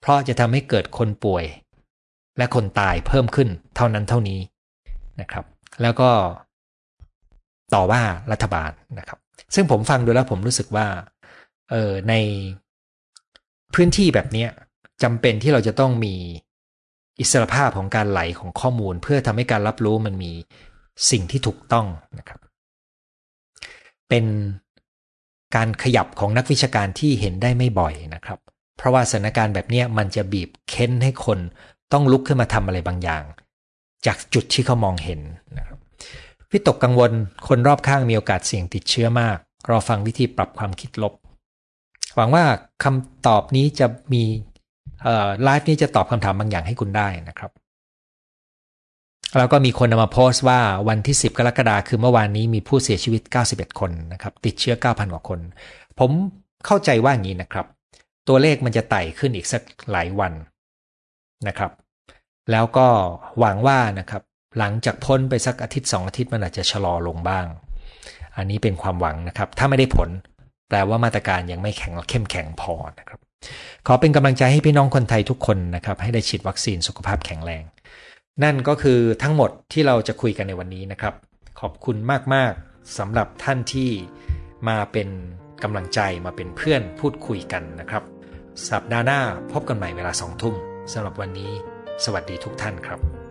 เพราะจะทำให้เกิดคนป่วย และคนตายเพิ่มขึ้นเท่านั้นเท่านี้นะครับ แล้วก็ต่อว่ารัฐบาลนะครับ ซึ่งผมฟังดูแล้วผมรู้สึกว่าเออในพื้นที่แบบนี้จำเป็นที่เราจะต้องมี อิสรภาพของการไหลของข้อมูล เพื่อทำให้การรับรู้มันมีสิ่งที่ถูกต้องนะครับ เป็นการขยับของนักวิชาการที่เห็นได้ไม่บ่อยนะครับ เพราะว่าสถานการณ์แบบนี้มันจะบีบเค้นให้คนต้องลุกขึ้นมาทำอะไรบางอย่าง จากจุดที่เขามองเห็นนะครับวิตกกังวลคนรอบข้างมีโอกาสเสี่ยงติดเชื้อมาก รอฟังวิธีปรับความคิดลบ หวังว่าคำตอบนี้จะมี ไลฟ์นี้จะตอบคำถามบางอย่างให้คุณได้นะครับ แล้วก็มีคนนำมาโพสต์ว่าวันที่ 10 กรกฎาคมคือเมื่อวานนี้มีผู้เสียชีวิต 91 คนนะครับ ติดเชื้อ 9,000 กว่าคน ผมเข้าใจว่าอย่างนี้นะครับ ตัวเลขมันจะไต่ขึ้นอีกสักหลายวันนะครับ แล้วก็หวังว่านะครับ หลังจากพ้นไปสักอาทิตย์สองอาทิตย์มันอาจจะชะลอลงบ้าง อันนี้เป็นความหวังนะครับ ถ้าไม่ได้ผลแปลว่ามาตรการยังไม่แข็งเข้มแข็งพอนะครับ ขอเป็นกำลังใจให้พี่น้องคนไทยทุกคนนะครับให้ได้ฉีดวัคซีนสุขภาพแข็งแรง นั่นก็คือทั้งหมดที่เราจะคุยกันในวันนี้นะครับ ขอบคุณมากๆสำหรับท่านที่มาเป็นกำลังใจมาเป็นเพื่อนพูดคุยกันนะครับ สัปดาห์หน้าพบกันใหม่เวลาสองทุ่มสำหรับวันนี้ สวัสดีทุกท่านครับ